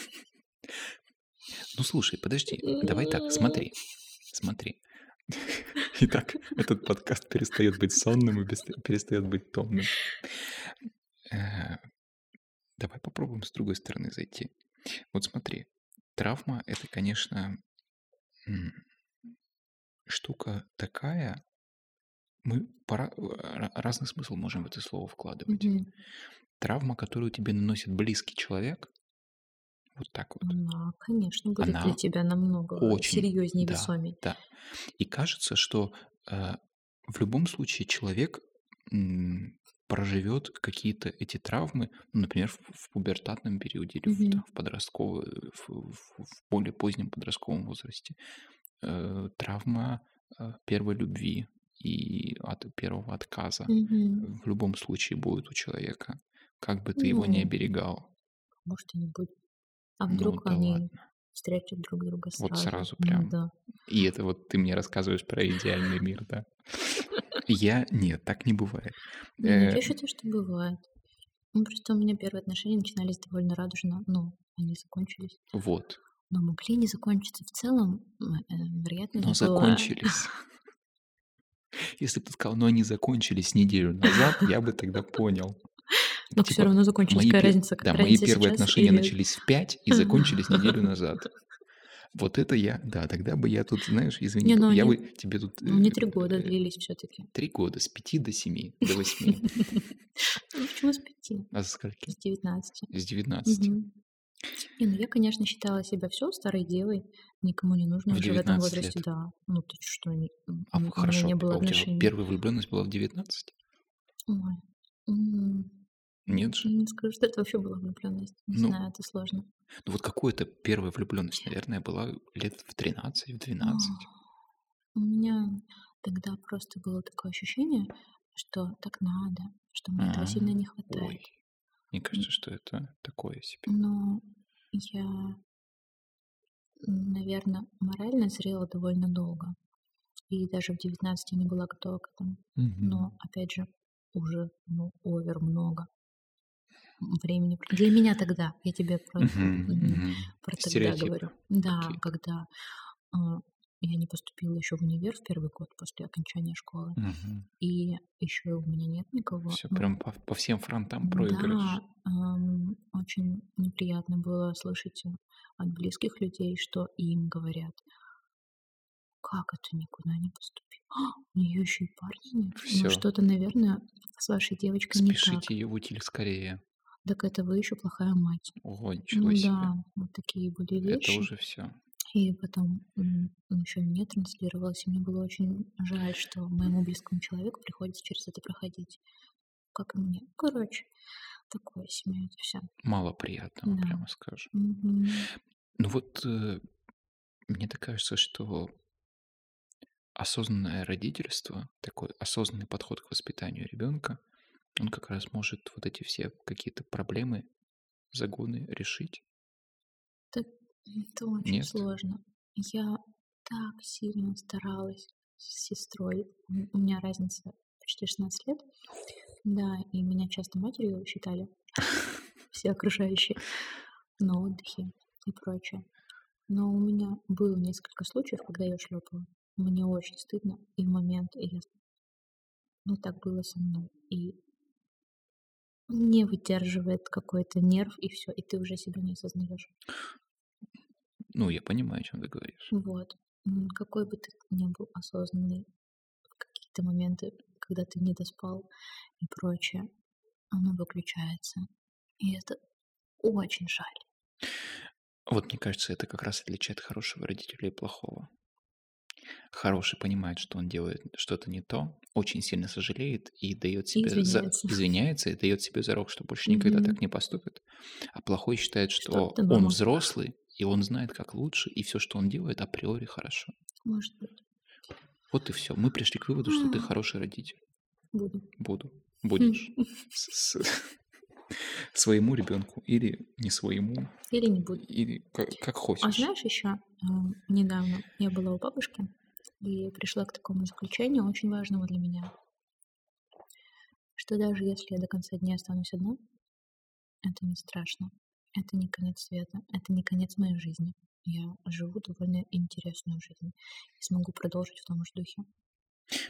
Ну слушай, подожди, давай так, смотри, смотри. Итак, этот подкаст перестает быть сонным и перестает быть томным. Э, Давай попробуем с другой стороны зайти. Вот смотри, травма — это, конечно, штука такая, мы пора- ра- разный смысл можем в это слово вкладывать. Мгм. Травма, которую тебе наносит близкий человек, вот так вот, Она, конечно, будет Она для тебя намного очень, серьезнее, да, весомее. да. И кажется, что э, в любом случае человек м, проживет какие-то эти травмы, ну, например, в, в пубертатном периоде или в, Мгм. там, в подростковом, в, в- в более позднем подростковом возрасте. Э, травма э, первой любви и от первого отказа Мгм. в любом случае будет у человека, как бы ты его не Ну, оберегал. может, и не А Ну вдруг да они ладно. встретят друг друга Вот сразу? сразу Ну прям. да. И это вот ты мне рассказываешь про идеальный мир, да? Я... Нет, так не бывает. Не, ну Э, я считаю, что бывает. Ну, просто у меня первые отношения начинались довольно радужно, ну, они закончились. Вот. Но могли не закончиться в целом, э, вероятность Но закончились. Если бы ты сказал, но они закончились неделю назад, я бы тогда понял. Но все Типа, равно закончились. мои, Какая разница, да, какая мои разница первые отношения или... начались в 5 и закончились неделю назад. Вот это я, да, тогда бы я тут, знаешь, извини, Не, ну я они, бы тебе тут ну, не три года э, длились все-таки. три года, с 5 до 7, до 8. Ну, почему с пяти? А со скольки? С девятнадцати. С 19. Мгм. Не, ну я, конечно, считала себя все старой девой, никому не нужно В уже в этом 19 возрасте, лет. да. Ну ты что, не- А у меня хорошо, не было а у тебя отношений. первая влюбленность была в 19? Ой, Нет же? не скажу, что это вообще была влюбленность. Не Ну, знаю, это сложно. ну вот какая-то первая влюбленность, наверное, была лет в 13, в 12. А, У меня тогда просто было такое ощущение, что так надо, что мне этого сильно А, не хватает. ой, мне кажется, что это такое себе. Но я, наверное, морально зрела довольно долго. И даже в 19 не была готова к этому. Мгм. Но, опять же, уже, ну, овер много времени. Для меня тогда, я тебе про, м, мгм. про тогда Стереотипы говорю. Да, какие-то. когда а, я не поступила еще в универ в первый год после окончания школы. Мгм. И еще у меня нет никого. Все Ну, прям по, по всем фронтам проигрыш. да, ам, очень неприятно было слышать э, от близких людей, что им говорят. Как это никуда не поступил? А, у нее еще и парня нет. Ну Все, что-то, наверное, с вашей девочкой не так. спешите ее в утиль скорее. Так это вы еще плохая мать. Ого, Ну ничего себе. да, вот такие были Это вещи. уже все. И потом еще мне транслировалось, и мне было очень жаль, что моему близкому человеку приходится через это проходить. Как и мне. Короче, такое себе это все. Мало приятного, Да. прямо скажем. Мгм. Ну вот э, мне так кажется, что осознанное родительство, такой осознанный подход к воспитанию ребенка, он как раз может вот эти все какие-то проблемы, загоны решить. Так, это очень Нет? сложно. Я так сильно старалась с сестрой. У меня разница почти 16 лет. Да, и меня часто матерью считали все окружающие на отдыхе и прочее. Но у меня было несколько случаев, когда я шлепала. Мне очень стыдно и в момент, и я... Ну, так было со мной. И не выдерживает какой-то нерв, и все, и ты уже себя не осознаешь. Ну, я понимаю, о чем ты говоришь. Вот. Какой бы ты ни был осознанный в какие-то моменты, когда ты не доспал и прочее, оно выключается. И это очень жаль. Вот мне кажется, это как раз отличает хорошего родителя и плохого. Хороший понимает, что он делает что-то не то, очень сильно сожалеет и дает себе за... извиняется. извиняется и дает себе зарок, что больше никогда Мгм. так не поступит. А плохой считает, Что что он взрослый, и он знает, как лучше, и все, что он делает, априори хорошо. Может быть. Вот и все. Мы пришли к выводу, что ты М. хороший родитель. Буду. Буду. Хм. Будешь. Своему ребенку или не своему, Или не буду. или как, как А хочешь. знаешь еще, недавно я была у бабушки и пришла к такому заключению, очень важному для меня, что даже если я до конца дня останусь одна, это не страшно. Это не конец света, это не конец моей жизни. Я живу довольно интересную жизнь и смогу продолжить в том же духе.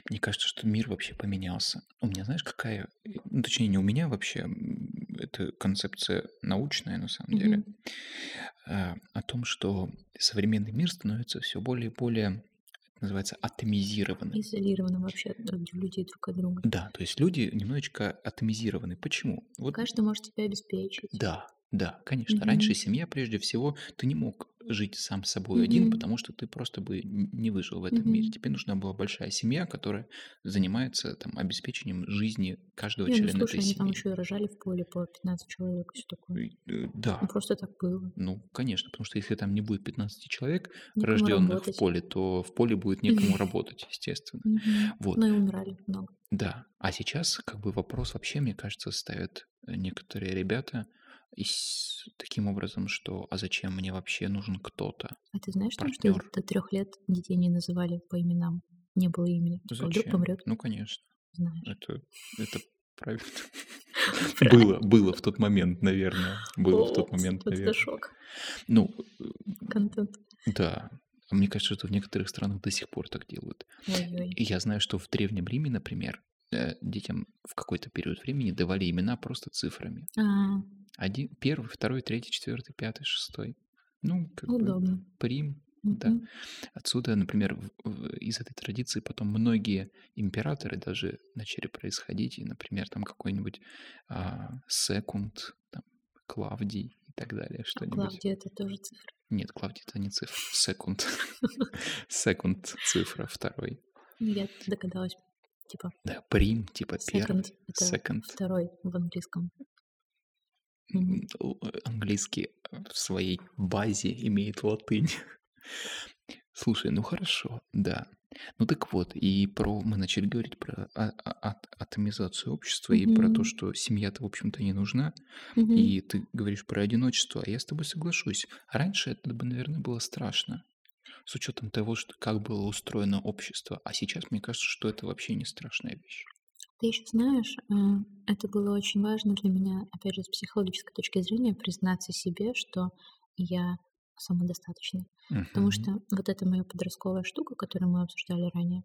Мне кажется, что мир вообще поменялся. У меня, знаешь, какая... Ну, точнее, не у меня вообще. Это концепция научная, на самом деле. А, О том, что современный мир становится все более и более, называется, атомизированным. Изолированы вообще от людей друг от друга. Да, то есть люди немножечко атомизированы. Почему? Вот Каждый может себя обеспечить. Да, Да, конечно. Раньше Мгм. семья, прежде всего, ты не мог жить сам с собой один, Мгм. потому что ты просто бы н- не выжил в этом мире. Мгм. Тебе нужна была большая семья, которая занимается там обеспечением жизни каждого Не, ну члена слушай, этой они там семьи. еще и рожали в поле по 15 человек и все такое. И, э, Ну, Да, просто так было. ну, конечно, потому что если там не будет 15 человек, Некому рожденных в работать. поле, то в поле будет некому работать, естественно. Мгм. Вот. Ну и умирали много. Да, а сейчас как бы вопрос вообще, мне кажется, ставят э, некоторые ребята и с- таким образом, что а зачем мне вообще нужен кто-то? А ты знаешь, там, что Партнер. до трех лет детей не называли по именам? Не было имени. Типа, вдруг Зачем? помрет, Ну, конечно, знаешь. это, это правильно. Было, было в тот момент, наверное. Было в тот момент, это наверное. шок. Ну, Контент. да. А Мне кажется, что в некоторых странах до сих пор так делают. Ой-ой. И я знаю, что в Древнем Риме, например, детям в какой-то период времени давали имена просто цифрами. А, Один, первый, второй, третий, четвертый, пятый, шестой. Ну, как бы удобно. прим, да. Отсюда, например, в- в- из этой традиции потом многие императоры даже начали происходить, и, например, там какой-нибудь а, секунд, там, Клавдий и так далее, А что-нибудь. Клавдия это тоже цифра. Нет, Клавдий это не цифра, секунд. Секунд цифра второй. Я догадалась. Типа, Да, прим, типа первый. second это Секонд. второй в английском. Э, Английский э, в своей базе имеет латынь. Слушай, ну хорошо, да. Ну так вот, и про мы начали говорить про а- а- ат- атомизацию общества и про то, что семья-то, в общем-то, не нужна. Мгм. И ты говоришь про одиночество, а я с тобой соглашусь. Раньше это бы, наверное, было страшно, с учетом того, что как было устроено общество. А сейчас мне кажется, что это вообще не страшная вещь. Ты еще знаешь, э, это было очень важно для меня, опять же, с психологической точки зрения, признаться себе, что я самодостаточна. Потому Мгм. что вот эта моя подростковая штука, которую мы обсуждали ранее,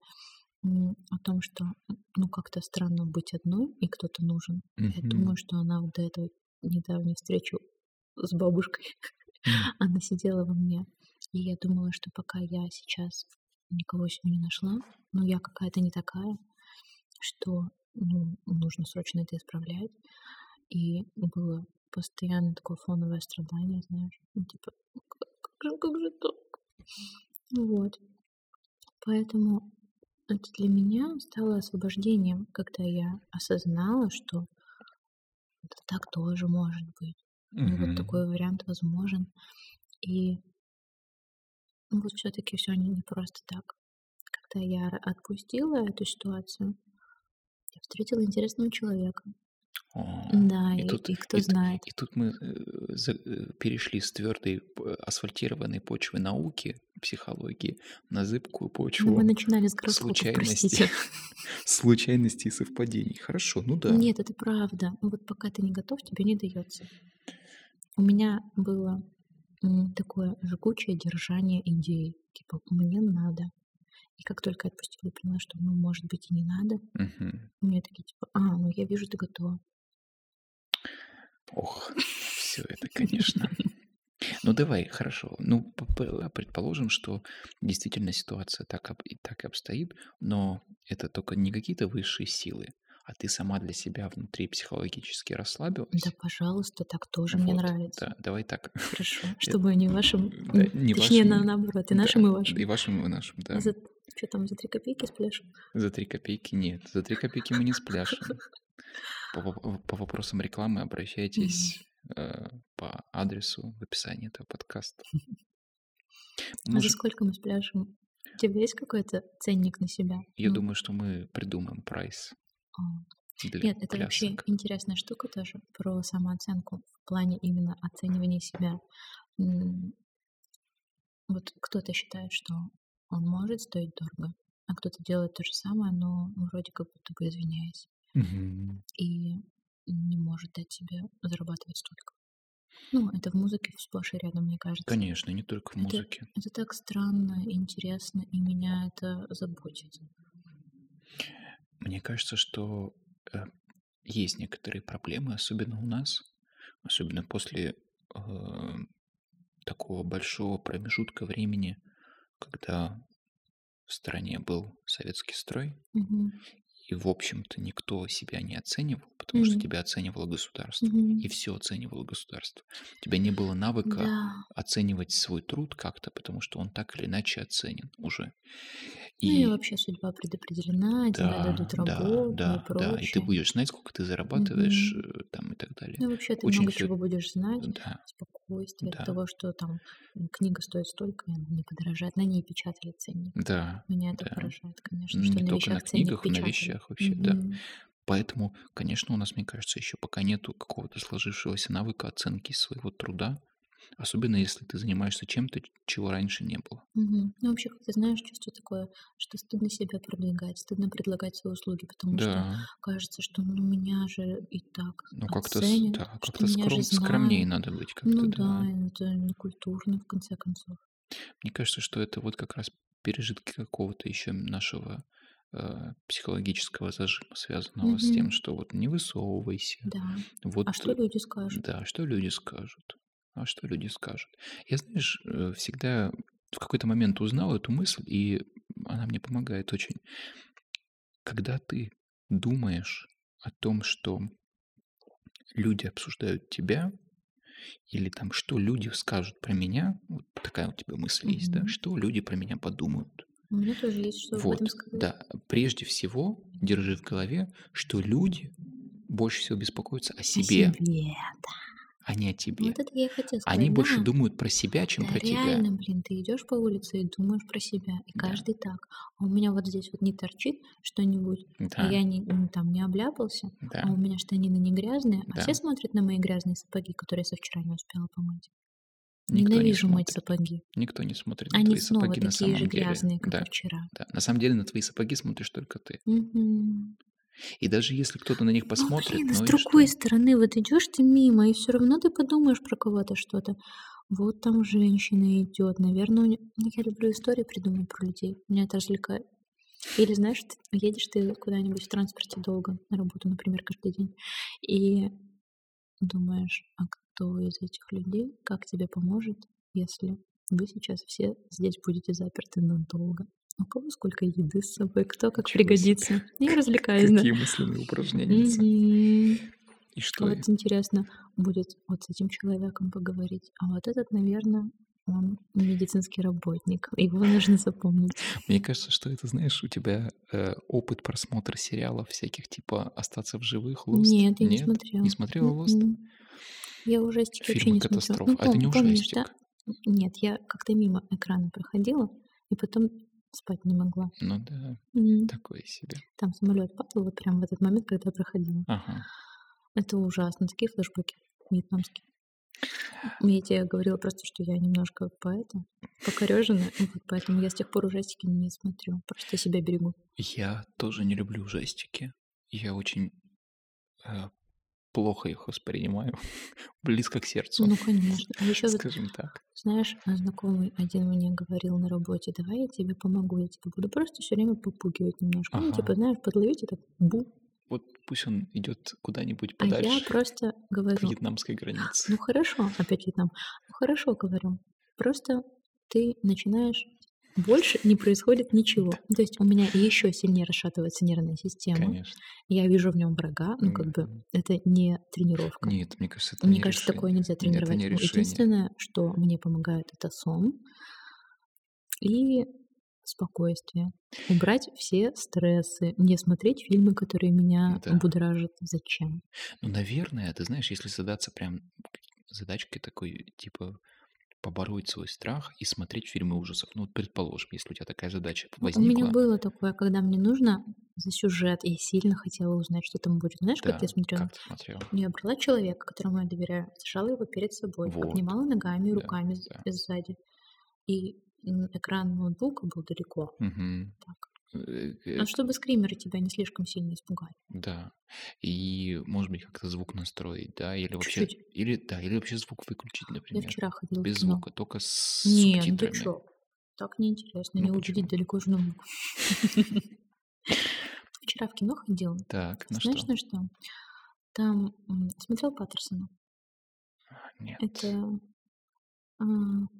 о том, что ну как-то странно быть одной и кто-то нужен. Я Мгм. думаю, что она вот до этой недавней встречи с бабушкой, М. она сидела во мне. И я думала, что пока я сейчас никого себе не нашла, ну я какая-то не такая, что ну, нужно срочно это исправлять. И было постоянно такое фоновое страдание, знаешь. Ну, типа, как, же, как же так? Ну Вот. Поэтому это для меня стало освобождением, когда я осознала, что так тоже может быть. И вот такой вариант возможен. И вот все-таки все не, просто так. Когда я отпустила эту ситуацию, я встретила интересного человека. О, Да, и и, тут, и кто и, знает. и тут мы э, э, перешли с твердой асфальтированной почвы науки, психологии на зыбкую Но мы почву начинали с простите. случайностей и совпадений. Хорошо, ну да. Нет, это правда. Ну вот пока ты не готов, тебе не дается. У меня было такое жгучее держание идей. Типа, мне надо. И как только я отпустила и поняла, что, ну, может быть, и не надо, Мгм. у меня такие, типа, а, ну, я вижу, ты готова. Ох, все это, конечно. Ну давай, хорошо. Ну, предположим, что действительно ситуация так, и так и обстоит, но это только не какие-то высшие силы, а ты сама для себя внутри психологически расслабилась. Да, пожалуйста, так тоже мне Вот, нравится. да, давай так. Хорошо. Чтобы не вашим, Да, не точнее, вашим, наоборот, и да, нашим, и вашим. и вашим, и нашим, да. За, что там, за три копейки спляшем? За три копейки нет, за три копейки мы не спляшем. По, по вопросам рекламы обращайтесь э, по адресу в описании этого подкаста. А за Может, сколько мы спляшем? У тебя есть какой-то ценник на себя? я Ну, думаю, что мы придумаем прайс. Для Нет, это вообще плясок. интересная штука тоже про самооценку в плане именно оценивания себя. Вот кто-то считает, что он может стоить дорого, а кто-то делает то же самое, но вроде как будто бы извиняясь, Мгм. и не может дать себе зарабатывать столько. Ну, это в музыке сплошь и рядом, мне кажется. Конечно, не только в Это, музыке. это так странно, интересно, и меня это заботит. Мне кажется, что э, есть некоторые проблемы, особенно у нас, особенно после э, такого большого промежутка времени, когда в стране был советский строй, Мгм. И, в общем-то, никто себя не оценивал, потому что Мгм. тебя оценивало государство. Мгм. И все оценивало государство. У тебя не было навыка Да. оценивать свой труд как-то, потому что он так или иначе оценен уже. Ну и И вообще судьба предопределена, тебе да, дадут да, работу и да, да. И ты прочее. будешь знать, сколько ты зарабатываешь э, там и так далее. Ну вообще ты Очень много все, чего будешь знать, да, спокойствие от да, того, что там книга стоит столько, и она не подорожает. На ней печатали ценник. да, Меня это да. поражает, конечно, что Не на только вещах ценник книгах, на. Вещах вообще, да. Мгм. Поэтому, конечно, у нас, мне кажется, еще пока нету какого-то сложившегося навыка оценки своего труда, особенно если ты занимаешься чем-то, чего раньше не было. Мгм. Ну, вообще, как ты знаешь, чувство такое, что стыдно себя продвигать, стыдно предлагать свои услуги, потому что Да, кажется, что ну меня же и так ну как-то, да, что же скром, скромнее надо быть Ну как-то, да, да. это некультурно, в конце концов. Мне кажется, что это вот как раз пережитки какого-то еще нашего психологического зажима, связанного с тем, что вот не высовывайся, Да. вот, А что э, люди скажут? да, что люди скажут, а что люди скажут. Я, знаешь, э, всегда в какой-то момент узнал эту мысль, и она мне помогает очень. Когда ты думаешь о том, что люди обсуждают тебя, или там, что люди скажут про меня, вот такая у тебя мысль есть, да, что люди про меня подумают. У меня тоже есть что об этом Вот, сказать. да, прежде всего держи в голове, что люди больше всего беспокоятся о О себе, себе. а не о тебе. Вот это я и хотела Они сказать. больше Да, думают про себя, чем да, про тебя. реально, блин, ты идешь по улице и думаешь про себя, и Да, каждый так. А у меня вот здесь вот не торчит что-нибудь, а да, я не, м, там не обляпался, а да, у меня штанины не грязные, а все да. смотрят на мои грязные сапоги, которые я со вчера не успела помыть. Никто не Ненавижу мыть смотрит. сапоги. Никто не смотрит на Они твои снова сапоги на такие же самом деле. грязные, как и Да, вчера. да. На самом деле на твои сапоги смотришь только ты. Мгм. И даже если кто-то на них Ну, посмотрит, блин, а с ну и другой что? стороны, вот идешь ты мимо, и все равно ты подумаешь про кого-то что-то. Вот там женщина идет, наверное, у не- ну, я люблю истории придумать про людей, меня это развлекает. Или знаешь, ты едешь ты куда-нибудь в транспорте долго, на работу, например, каждый день, и думаешь, а кто из этих людей, как тебе поможет, если вы сейчас все здесь будете заперты надолго? У кого сколько еды с собой, кто как себе. пригодится. Я развлекаюсь, да. Какие мысленные упражнения. И А что? вот интересно будет вот с этим человеком поговорить. А вот этот, наверное, он медицинский работник. Его нужно запомнить. Мне кажется, что это, знаешь, у тебя э, опыт просмотра сериалов всяких, типа «Остаться в живых», «Лост». Нет, я не смотрела. Не смотрела «Лост»? М-м. Я ужастики вообще Фильмы не смотрела. Ну, А это не пом- помнишь, да? ужастик. Нет, я как-то мимо экрана проходила и потом спать не могла. Ну да, М. такое себе. Там самолет падал вот прямо в этот момент, когда я проходила. Ага. Это ужасно. Такие флешбеки вьетнамские. Я тебе говорила просто, что я немножко поэта, покорежена, вот поэтому я с тех пор ужастики не смотрю. Просто себя берегу. Я тоже не люблю ужастики. Я очень э, плохо их воспринимаю. Близко к сердцу, Ну, конечно. А еще вот, скажем так. знаешь, знакомый один мне говорил на работе, давай я тебе помогу, я тебя буду просто все время попугивать немножко. Ну, типа, Ага. знаешь, подловить так бу. Вот пусть он идет куда-нибудь А я подальше просто к говорю, вьетнамской границе. ну хорошо, опять Вьетнам. Ну хорошо, говорю. Просто ты начинаешь больше не происходит ничего. Ну, То есть у меня еще сильнее расшатывается нервная система. Конечно. Я вижу в нем врага, ну как бы это не тренировка. Нет, мне кажется, это Мне не кажется, такое решение. нельзя Это тренировать. не Ну, решение. Единственное, что мне помогает, это сон и спокойствие. Убрать все стрессы, не смотреть фильмы, которые меня Да. будоражат. Зачем? Ну, наверное, ты знаешь, если задаться прям задачкой такой, типа, побороть свой страх и смотреть фильмы ужасов. Ну, вот предположим, если у тебя такая задача Ну, У меня возникла. было такое, когда мне нужно за сюжет, и сильно хотела узнать, что там будет. Знаешь, как Да, я смотрела? как ты смотрела? Я брала человека, которому я доверяю, сажала его перед собой, Вот. обнимала ногами и Да, руками с- да. сзади. И экран ноутбука был далеко. Мгм. Так. Э, э, Ну, чтобы скримеры тебя не слишком сильно испугали. Да. И, может быть, как-то звук настроить, да, или вообще, Чуть-чуть. или, да, или вообще звук выключить, Я например. вчера ходила Без кино. звука, только с Не, ну ты субтитрами. чё? Так неинтересно, Ну не увидеть почему? далеко же ноутбук. Вчера в кино ходила. Так, на Знаешь, на что? Там смотрел Паттерсона. Нет. Это а,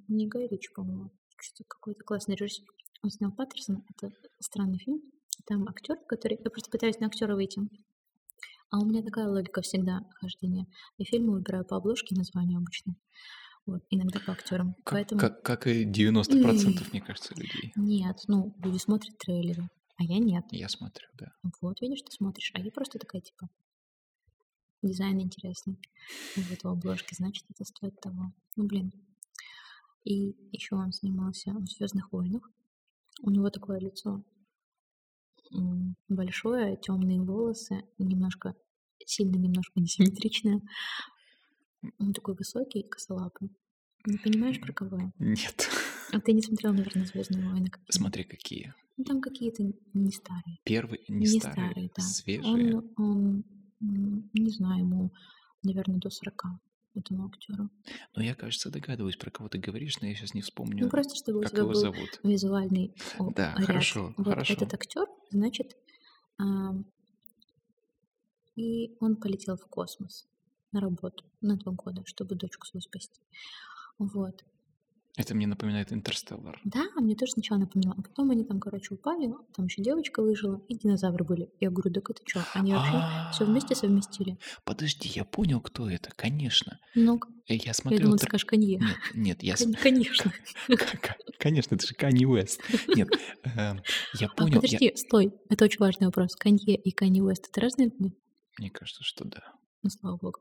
не Гай по-моему. Что какой-то классный режиссер. Он снял Паттерсона. Это странный фильм. там актер, который... Я просто пытаюсь на актера выйти. А у меня такая логика всегда хождения. Я фильмы выбираю по обложке и названию обычно. Вот, иногда по актерам. Как, Поэтому как, как и 90%, мне кажется, людей. нет, ну, люди смотрят трейлеры, а я нет. Я смотрю, да. Вот, видишь, ты смотришь, а я просто такая, типа, дизайн интересный. Вот у обложки, значит, это стоит того. Ну, блин. И еще он снимался в Звездных войнах. У него такое лицо большое, темные волосы, немножко, сильно немножко несимметричное. Он такой высокий, косолапый. Не понимаешь, про кого я? Нет. А ты не смотрел, наверное, Звездные войны? какие? Смотри, какие. Ну, там какие-то не старые. Первые, не, Не старые, старый, да. свежие. Он, он, не знаю, ему, наверное, до 40, этому актеру. Но я, кажется, догадываюсь, про кого ты говоришь, но я сейчас не Ну, вспомню, просто чтобы у как тебя его был зовут. визуальный о, Да, ряд. хорошо, Вот хорошо. этот актер, значит, ам, и он полетел в космос на работу на два года, чтобы дочку свою спасти. Вот. Это мне напоминает Интерстеллар. Да, мне тоже сначала напомнило. А потом они там, короче, упали, там еще девочка выжила, и динозавры были. Я говорю, так это что? Они вообще все вместе А, совместили. Подожди, я понял, кто это, конечно. Ну, Э, Я я смотрел... думала, ты скажешь Канье. Нет, нет, я... Конечно. Конечно, это же Канье Уэст. Нет, эм, я А, понял, я- подожди, стой, это очень важный вопрос. Канье и Канье Уэст это разные люди? мне кажется, что да. Ну, слава богу.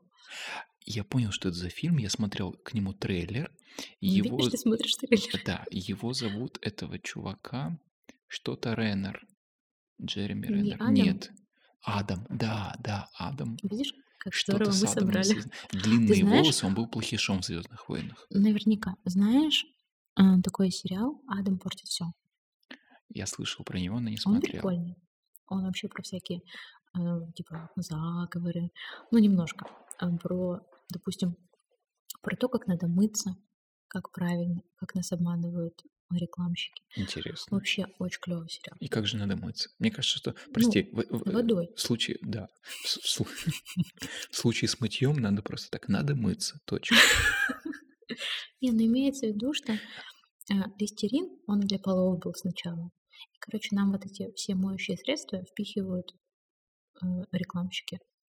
Я понял, что это за фильм, я смотрел к нему трейлер. Его, Видишь, ты смотришь трейлер. да, его зовут этого чувака что-то Реннер. Джереми Не Реннер. Адам? Нет, Адам, да, да, Адам. Видишь, как Что-то здорово мы собрали. Длинные знаешь- волосы, он был плохишом в Звездных войнах. Наверняка. Знаешь, а, такой сериал «Адам портит все». Я слышал про него, но не Он смотрел. прикольный. Он вообще про всякие, э, типа, заговоры. Ну, немножко. А Про, допустим, про то, как надо мыться, как правильно, как нас обманывают рекламщики. Интересно. Вообще очень клевый сериал. И как же надо мыться? Мне кажется, что... Прости, в, в- Водой. в случае... Да. В, в слу- в случае с мытьем надо просто так. Надо мыться. Точка. Не, ну имеется в виду, что а, листерин, он для полов был сначала. И, короче, нам вот эти все моющие средства впихивают э,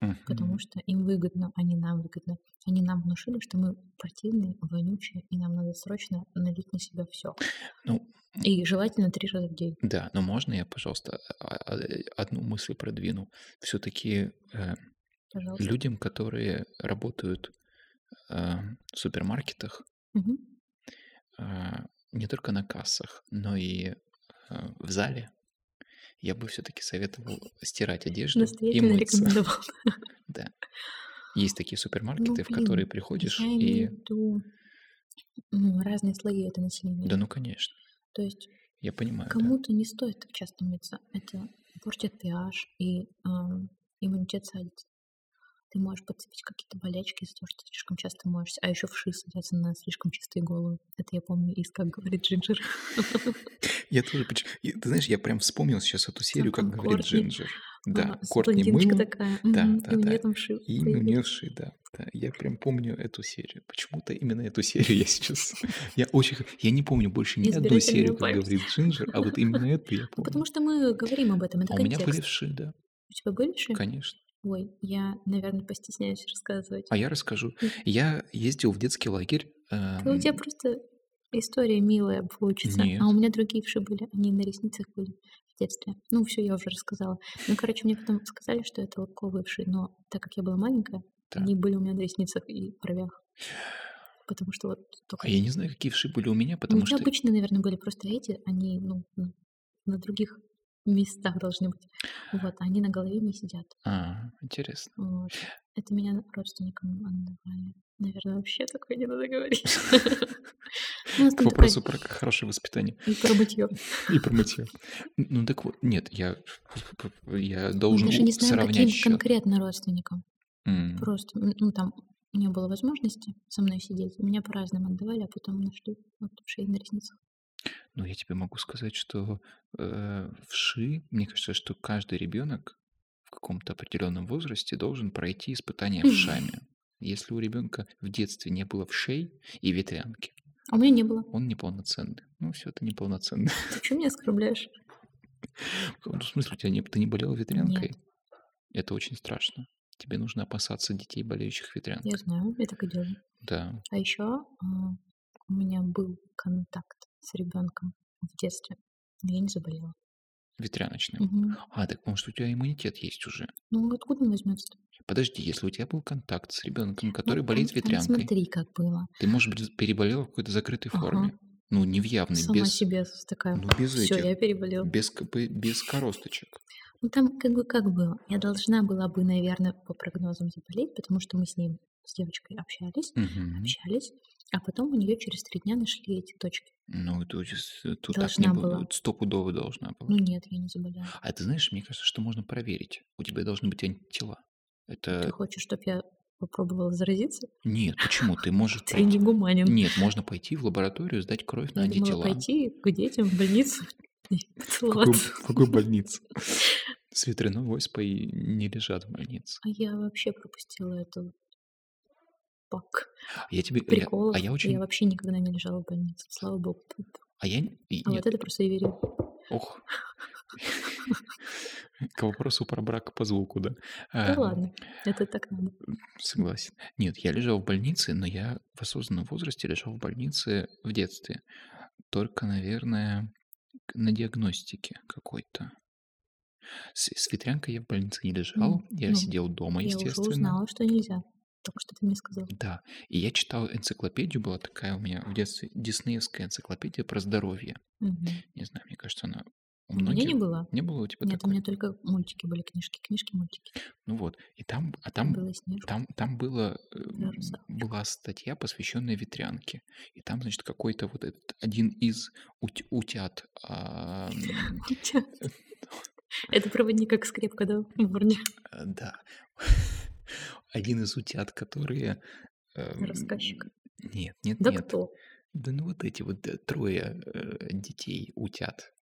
рекламщики, потому что им выгодно, а не нам выгодно. Они нам внушили, что мы противные, вонючие, и нам надо срочно налить на себя все. Ну, И желательно три раза в день. да, но можно я, пожалуйста, а- а- одну мысль продвину? Все-таки Пожалуйста. людям, которые работают э, в супермаркетах, Мгм. а, не только на кассах, но и а, в зале, я бы все-таки советовал стирать одежду и мыться. Да. Есть такие супермаркеты, в блин, которые приходишь и... в виду м, разные слои это населения. Да ну, конечно, То есть я понимаю, да. Кому-то не стоит так часто мыться. Это портит pH и ам, иммунитет садится. Ты можешь подцепить какие-то болячки из-за того, что ты слишком часто моешься. А еще вши садятся на слишком чистые головы. Это я помню из «Как говорит Джинджер». Я тоже... Ты знаешь, я прям вспомнил сейчас эту серию, как говорит. Джинджер. Да, А, с Кортни мыла, такая. Да, мгм, да, И у да. нее там вши. и умевший, да, да. Я прям помню эту серию. Почему-то именно эту серию я сейчас... Я очень... Я не помню больше ни одну серию, как говорит Джинджер, а вот именно эту я Ну, помню. потому что мы говорим об этом. Это А у меня были вши, да, У тебя были вши? конечно. Ой, я, наверное, постесняюсь рассказывать. А я расскажу. Я ездил в детский лагерь. Да у тебя эм, просто история милая получится. Нет. А у меня другие вши были, они на ресницах были в детстве. Ну, все, я уже рассказала. Ну, короче, мне потом сказали, что это лобковые вши, но так как я была маленькая, Да. они были у меня на ресницах и бровях. Потому что вот только... А я не знаю, какие вши были у меня, Ну, потому у тебя что... обычные, наверное, были просто эти, они, ну, на других местах должны быть. Вот, а они на голове не сидят. А, интересно. Вот. Это меня родственникам отдавали. Наверное, вообще такое не надо говорить. Ну, К вопросу про хорошее воспитание И про мытье. и про мытье. Ну так вот, нет, я, я должен даже у- не сравнять каким конкретно родственникам. Просто, ну, там не было возможности со мной сидеть. Меня по разным отдавали, а потом нашли вот шеи на ресницах. Ну, я тебе могу сказать, что э, вши, мне кажется, что каждый ребенок в каком-то определенном возрасте должен пройти испытание вшами. Если у ребенка в детстве не было вшей и ветрянки, А у меня не было. он неполноценный. Ну, все это неполноценный. Ты что меня оскорбляешь? В каком смысле у тебя не, ты не болела ветрянкой? Нет. Это очень страшно. Тебе нужно опасаться детей, болеющих Я ветрянкой. знаю, я так и делаю. Да. А еще у меня был контакт с ребенком в детстве, но я не заболела. Ветряночным. Мгм. А, так потому что у тебя иммунитет есть уже. Ну откуда он возьмется? Подожди, если у тебя был контакт с ребенком, который Ну, болеет ветрянкой, смотри, как было. ты, может быть, переболела в какой-то закрытой Ага. форме. Ну, не в явной, Сама без, себе такая, ну, без все, этих, я переболела. без, без коросточек. Ну там как бы как было. Я должна была бы, наверное, по прогнозам заболеть, потому что мы с ним, с девочкой общались, Мгм. общались, а потом у нее через три дня нашли эти точки. Ну, тут, же- тут так не Должна было. была. Стопудово должна была. Ну нет, я не заболела. А ты знаешь, мне кажется, что можно проверить. У тебя должны быть антитела. Ты Это... хочешь, чтобы я попробовала заразиться? Нет, почему? Ты можешь Ты пойти... не гуманин. Нет, можно пойти в лабораторию, сдать кровь на Я думала антитела. пойти к детям в больницу и поцеловаться. в какой больнице? С ветряной оспой не лежат в больнице. А я вообще пропустила эту пак Я тебе... я- приколов. а я очень... Я вообще никогда не лежала в больнице. Слава богу. А я... и- А Нет, вот это просто я верю. ох. К вопросу про брак по звуку, да? Да А, ладно, это так надо. Согласен. Нет, я лежал в больнице, но я в осознанном возрасте лежал в больнице в детстве. Только, наверное, на диагностике какой-то. С, с ветрянкой я в больнице не лежал. М, Я ну, сидел дома, Я уже естественно. узнала, что нельзя. Только что ты мне сказал. Да. И я читал энциклопедию, была такая у меня в детстве, диснеевская энциклопедия про здоровье. Мгм. Не знаю, мне кажется, она у У меня многих... не было. Не было у тебя Нет, у такой? меня только мультики были, книжки, книжки, мультики. Ну вот. И там, а Там было. Там, там было, э, м, русалочка. была статья, посвященная ветрянке. И там, значит, какой-то вот этот один из ут- утят. а, Утят. Это проводник как скрепка, да, в э, Да. Один из утят, которые... эм, Рассказчик. Нет, нет, Да нет. кто? Да ну вот эти вот э, трое э, детей утят.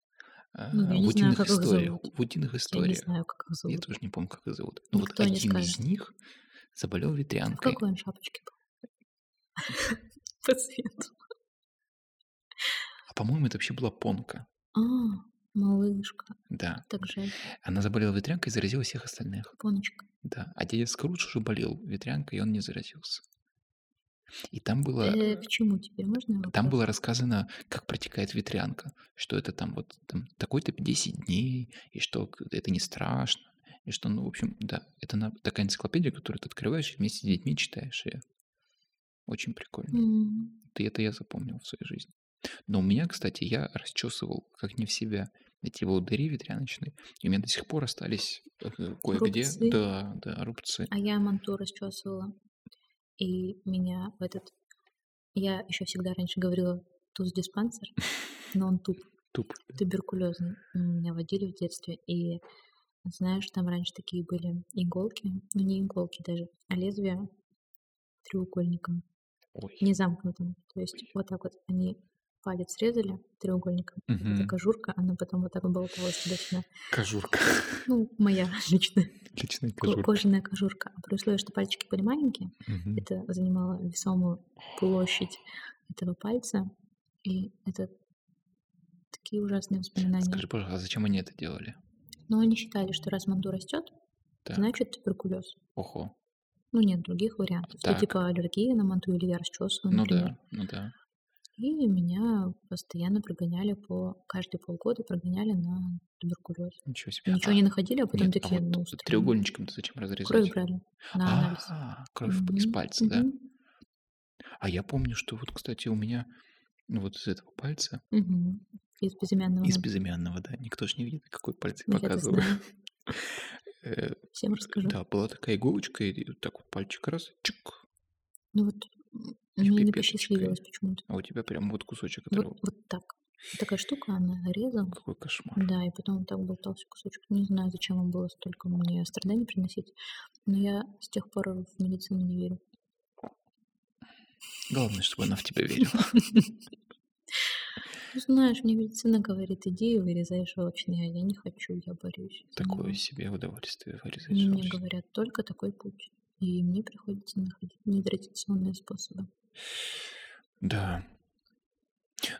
а, Ну, я не в знаю, утиных их историях. В утиных Я не историях. знаю, как их Я зовут. тоже не помню, как их зовут. Но вот Никто не один из них заболел А в ветрянкой. какой он шапочке был? По цвету. А по-моему, это вообще была понка. А, малышка. Да. Так жаль. Она заболела ветрянкой и заразила всех остальных. Поночка. Да. А дядя Скрудж уже болел ветрянкой, и он не заразился. И там было, Э, к чему тебе? Можно вопрос? там было рассказано, как протекает ветрянка, что это там вот там, такой-то 10 дней, и что это не страшно, и что, ну, в общем, да, это на- такая энциклопедия, которую ты открываешь вместе с детьми читаешь ее. Очень прикольно. М, Ты это я запомнил в своей жизни. Но у меня, кстати, я расчесывал, как не в себя, эти волдыри ветряночные, и у меня до сих пор остались э, кое-где, Рубцы. да, да, рубцы. А я манту расчесывала. И меня в этот... Я еще всегда раньше говорила туз-диспансер, но он туп, Туп. туберкулезный. Меня водили в детстве. И знаешь, там раньше такие были иголки, ну не иголки даже, а лезвия треугольником, Ой. не замкнутым. То есть вот так вот они палец срезали треугольником. Мгм. Эта кожурка, она потом вот так болталась туда-сюда. Кожурка. Ну, моя личная Личная ко- кожурка. кожаная кожурка. А при условии, что пальчики были маленькие, Мгм. это занимало весомую площадь этого пальца. И это такие ужасные воспоминания. Скажи, пожалуйста, а зачем они это делали? Но они считали, что раз манту растет, Так. значит туберкулез. Ого. Ну, нет других вариантов. Так. То типа аллергия на манту или я расчесываю, Ну например. да, ну да. И меня постоянно прогоняли по... Каждые полгода прогоняли на туберкулез. Ничего себе. Ничего А, не находили, а потом нет, а такие, вот ну, странно. треугольничком-то зачем разрезать? Кровь брали на анализ. А, кровь из Мгм, пальца, да? мгм, А я помню, что вот, кстати, у меня ну, вот из этого пальца, мгм. Из безымянного. из да. безымянного, да, никто же не видит, какой пальцы Ну, я-то показываю. Э, Всем расскажу. Да, была такая иголочка, и так вот пальчик раз, чик, Ну вот мне не пипеточкой. посчастливилось почему-то. а у тебя прям вот кусочек Вот, оторвал. вот так. Такая штука, она резала. Какой кошмар. Да, и потом вот так болтался кусочек. Не знаю, зачем им было столько мне страданий приносить. Но я с тех пор в медицину не верю. Главное, чтобы она в тебя верила. Ну, знаешь, мне медицина говорит, иди и вырезай желчные, а я не хочу, я борюсь. Такое себе удовольствие вырезать Мне говорят, только такой путь. И мне приходится находить нетрадиционные способы. Да.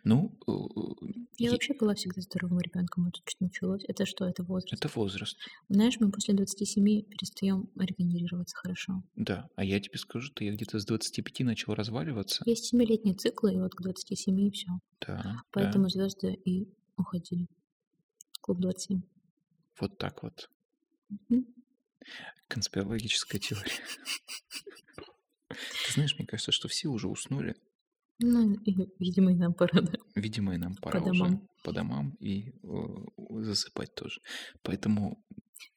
Ну, э, Я е- вообще была всегда здоровым ребенком, это чуть началось. Это что, это возраст? это возраст. Знаешь, мы после 27 перестаем регенерироваться хорошо. Да. А я тебе скажу, что я где-то с 25 начал разваливаться. Есть семилетние циклы, и вот к 27 и все. Да. да. Поэтому звезды и уходили. Клуб 27. Вот так вот. Мгм. Конспирологическая теория. Ты знаешь, мне кажется, что все уже уснули. Ну, и, видимо, и нам пора, да. Видимо, и нам пора уже домам. по домам и э, засыпать тоже. Поэтому,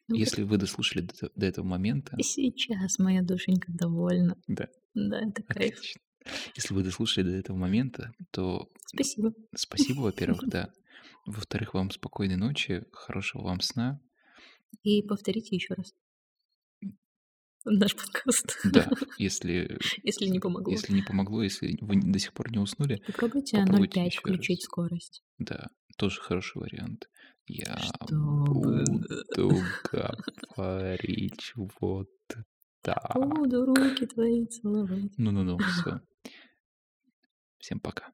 Ну, если вы дослушали до, до этого момента, сейчас моя душенька довольна. да, Да, это кайф. отлично. Если вы дослушали до этого момента, то Спасибо. спасибо, во-первых, да. Во-вторых, вам спокойной ночи, хорошего вам сна. И повторите еще раз наш подкаст, Да, если, если не помогло. если не помогло, если вы до сих пор не уснули, Попробуйте попробуйте 0,5 еще раз. включить скорость. да, тоже хороший вариант. Я Чтобы... буду говорить вот так. Буду руки твои целовать. Ну-ну-ну, все. Всем пока.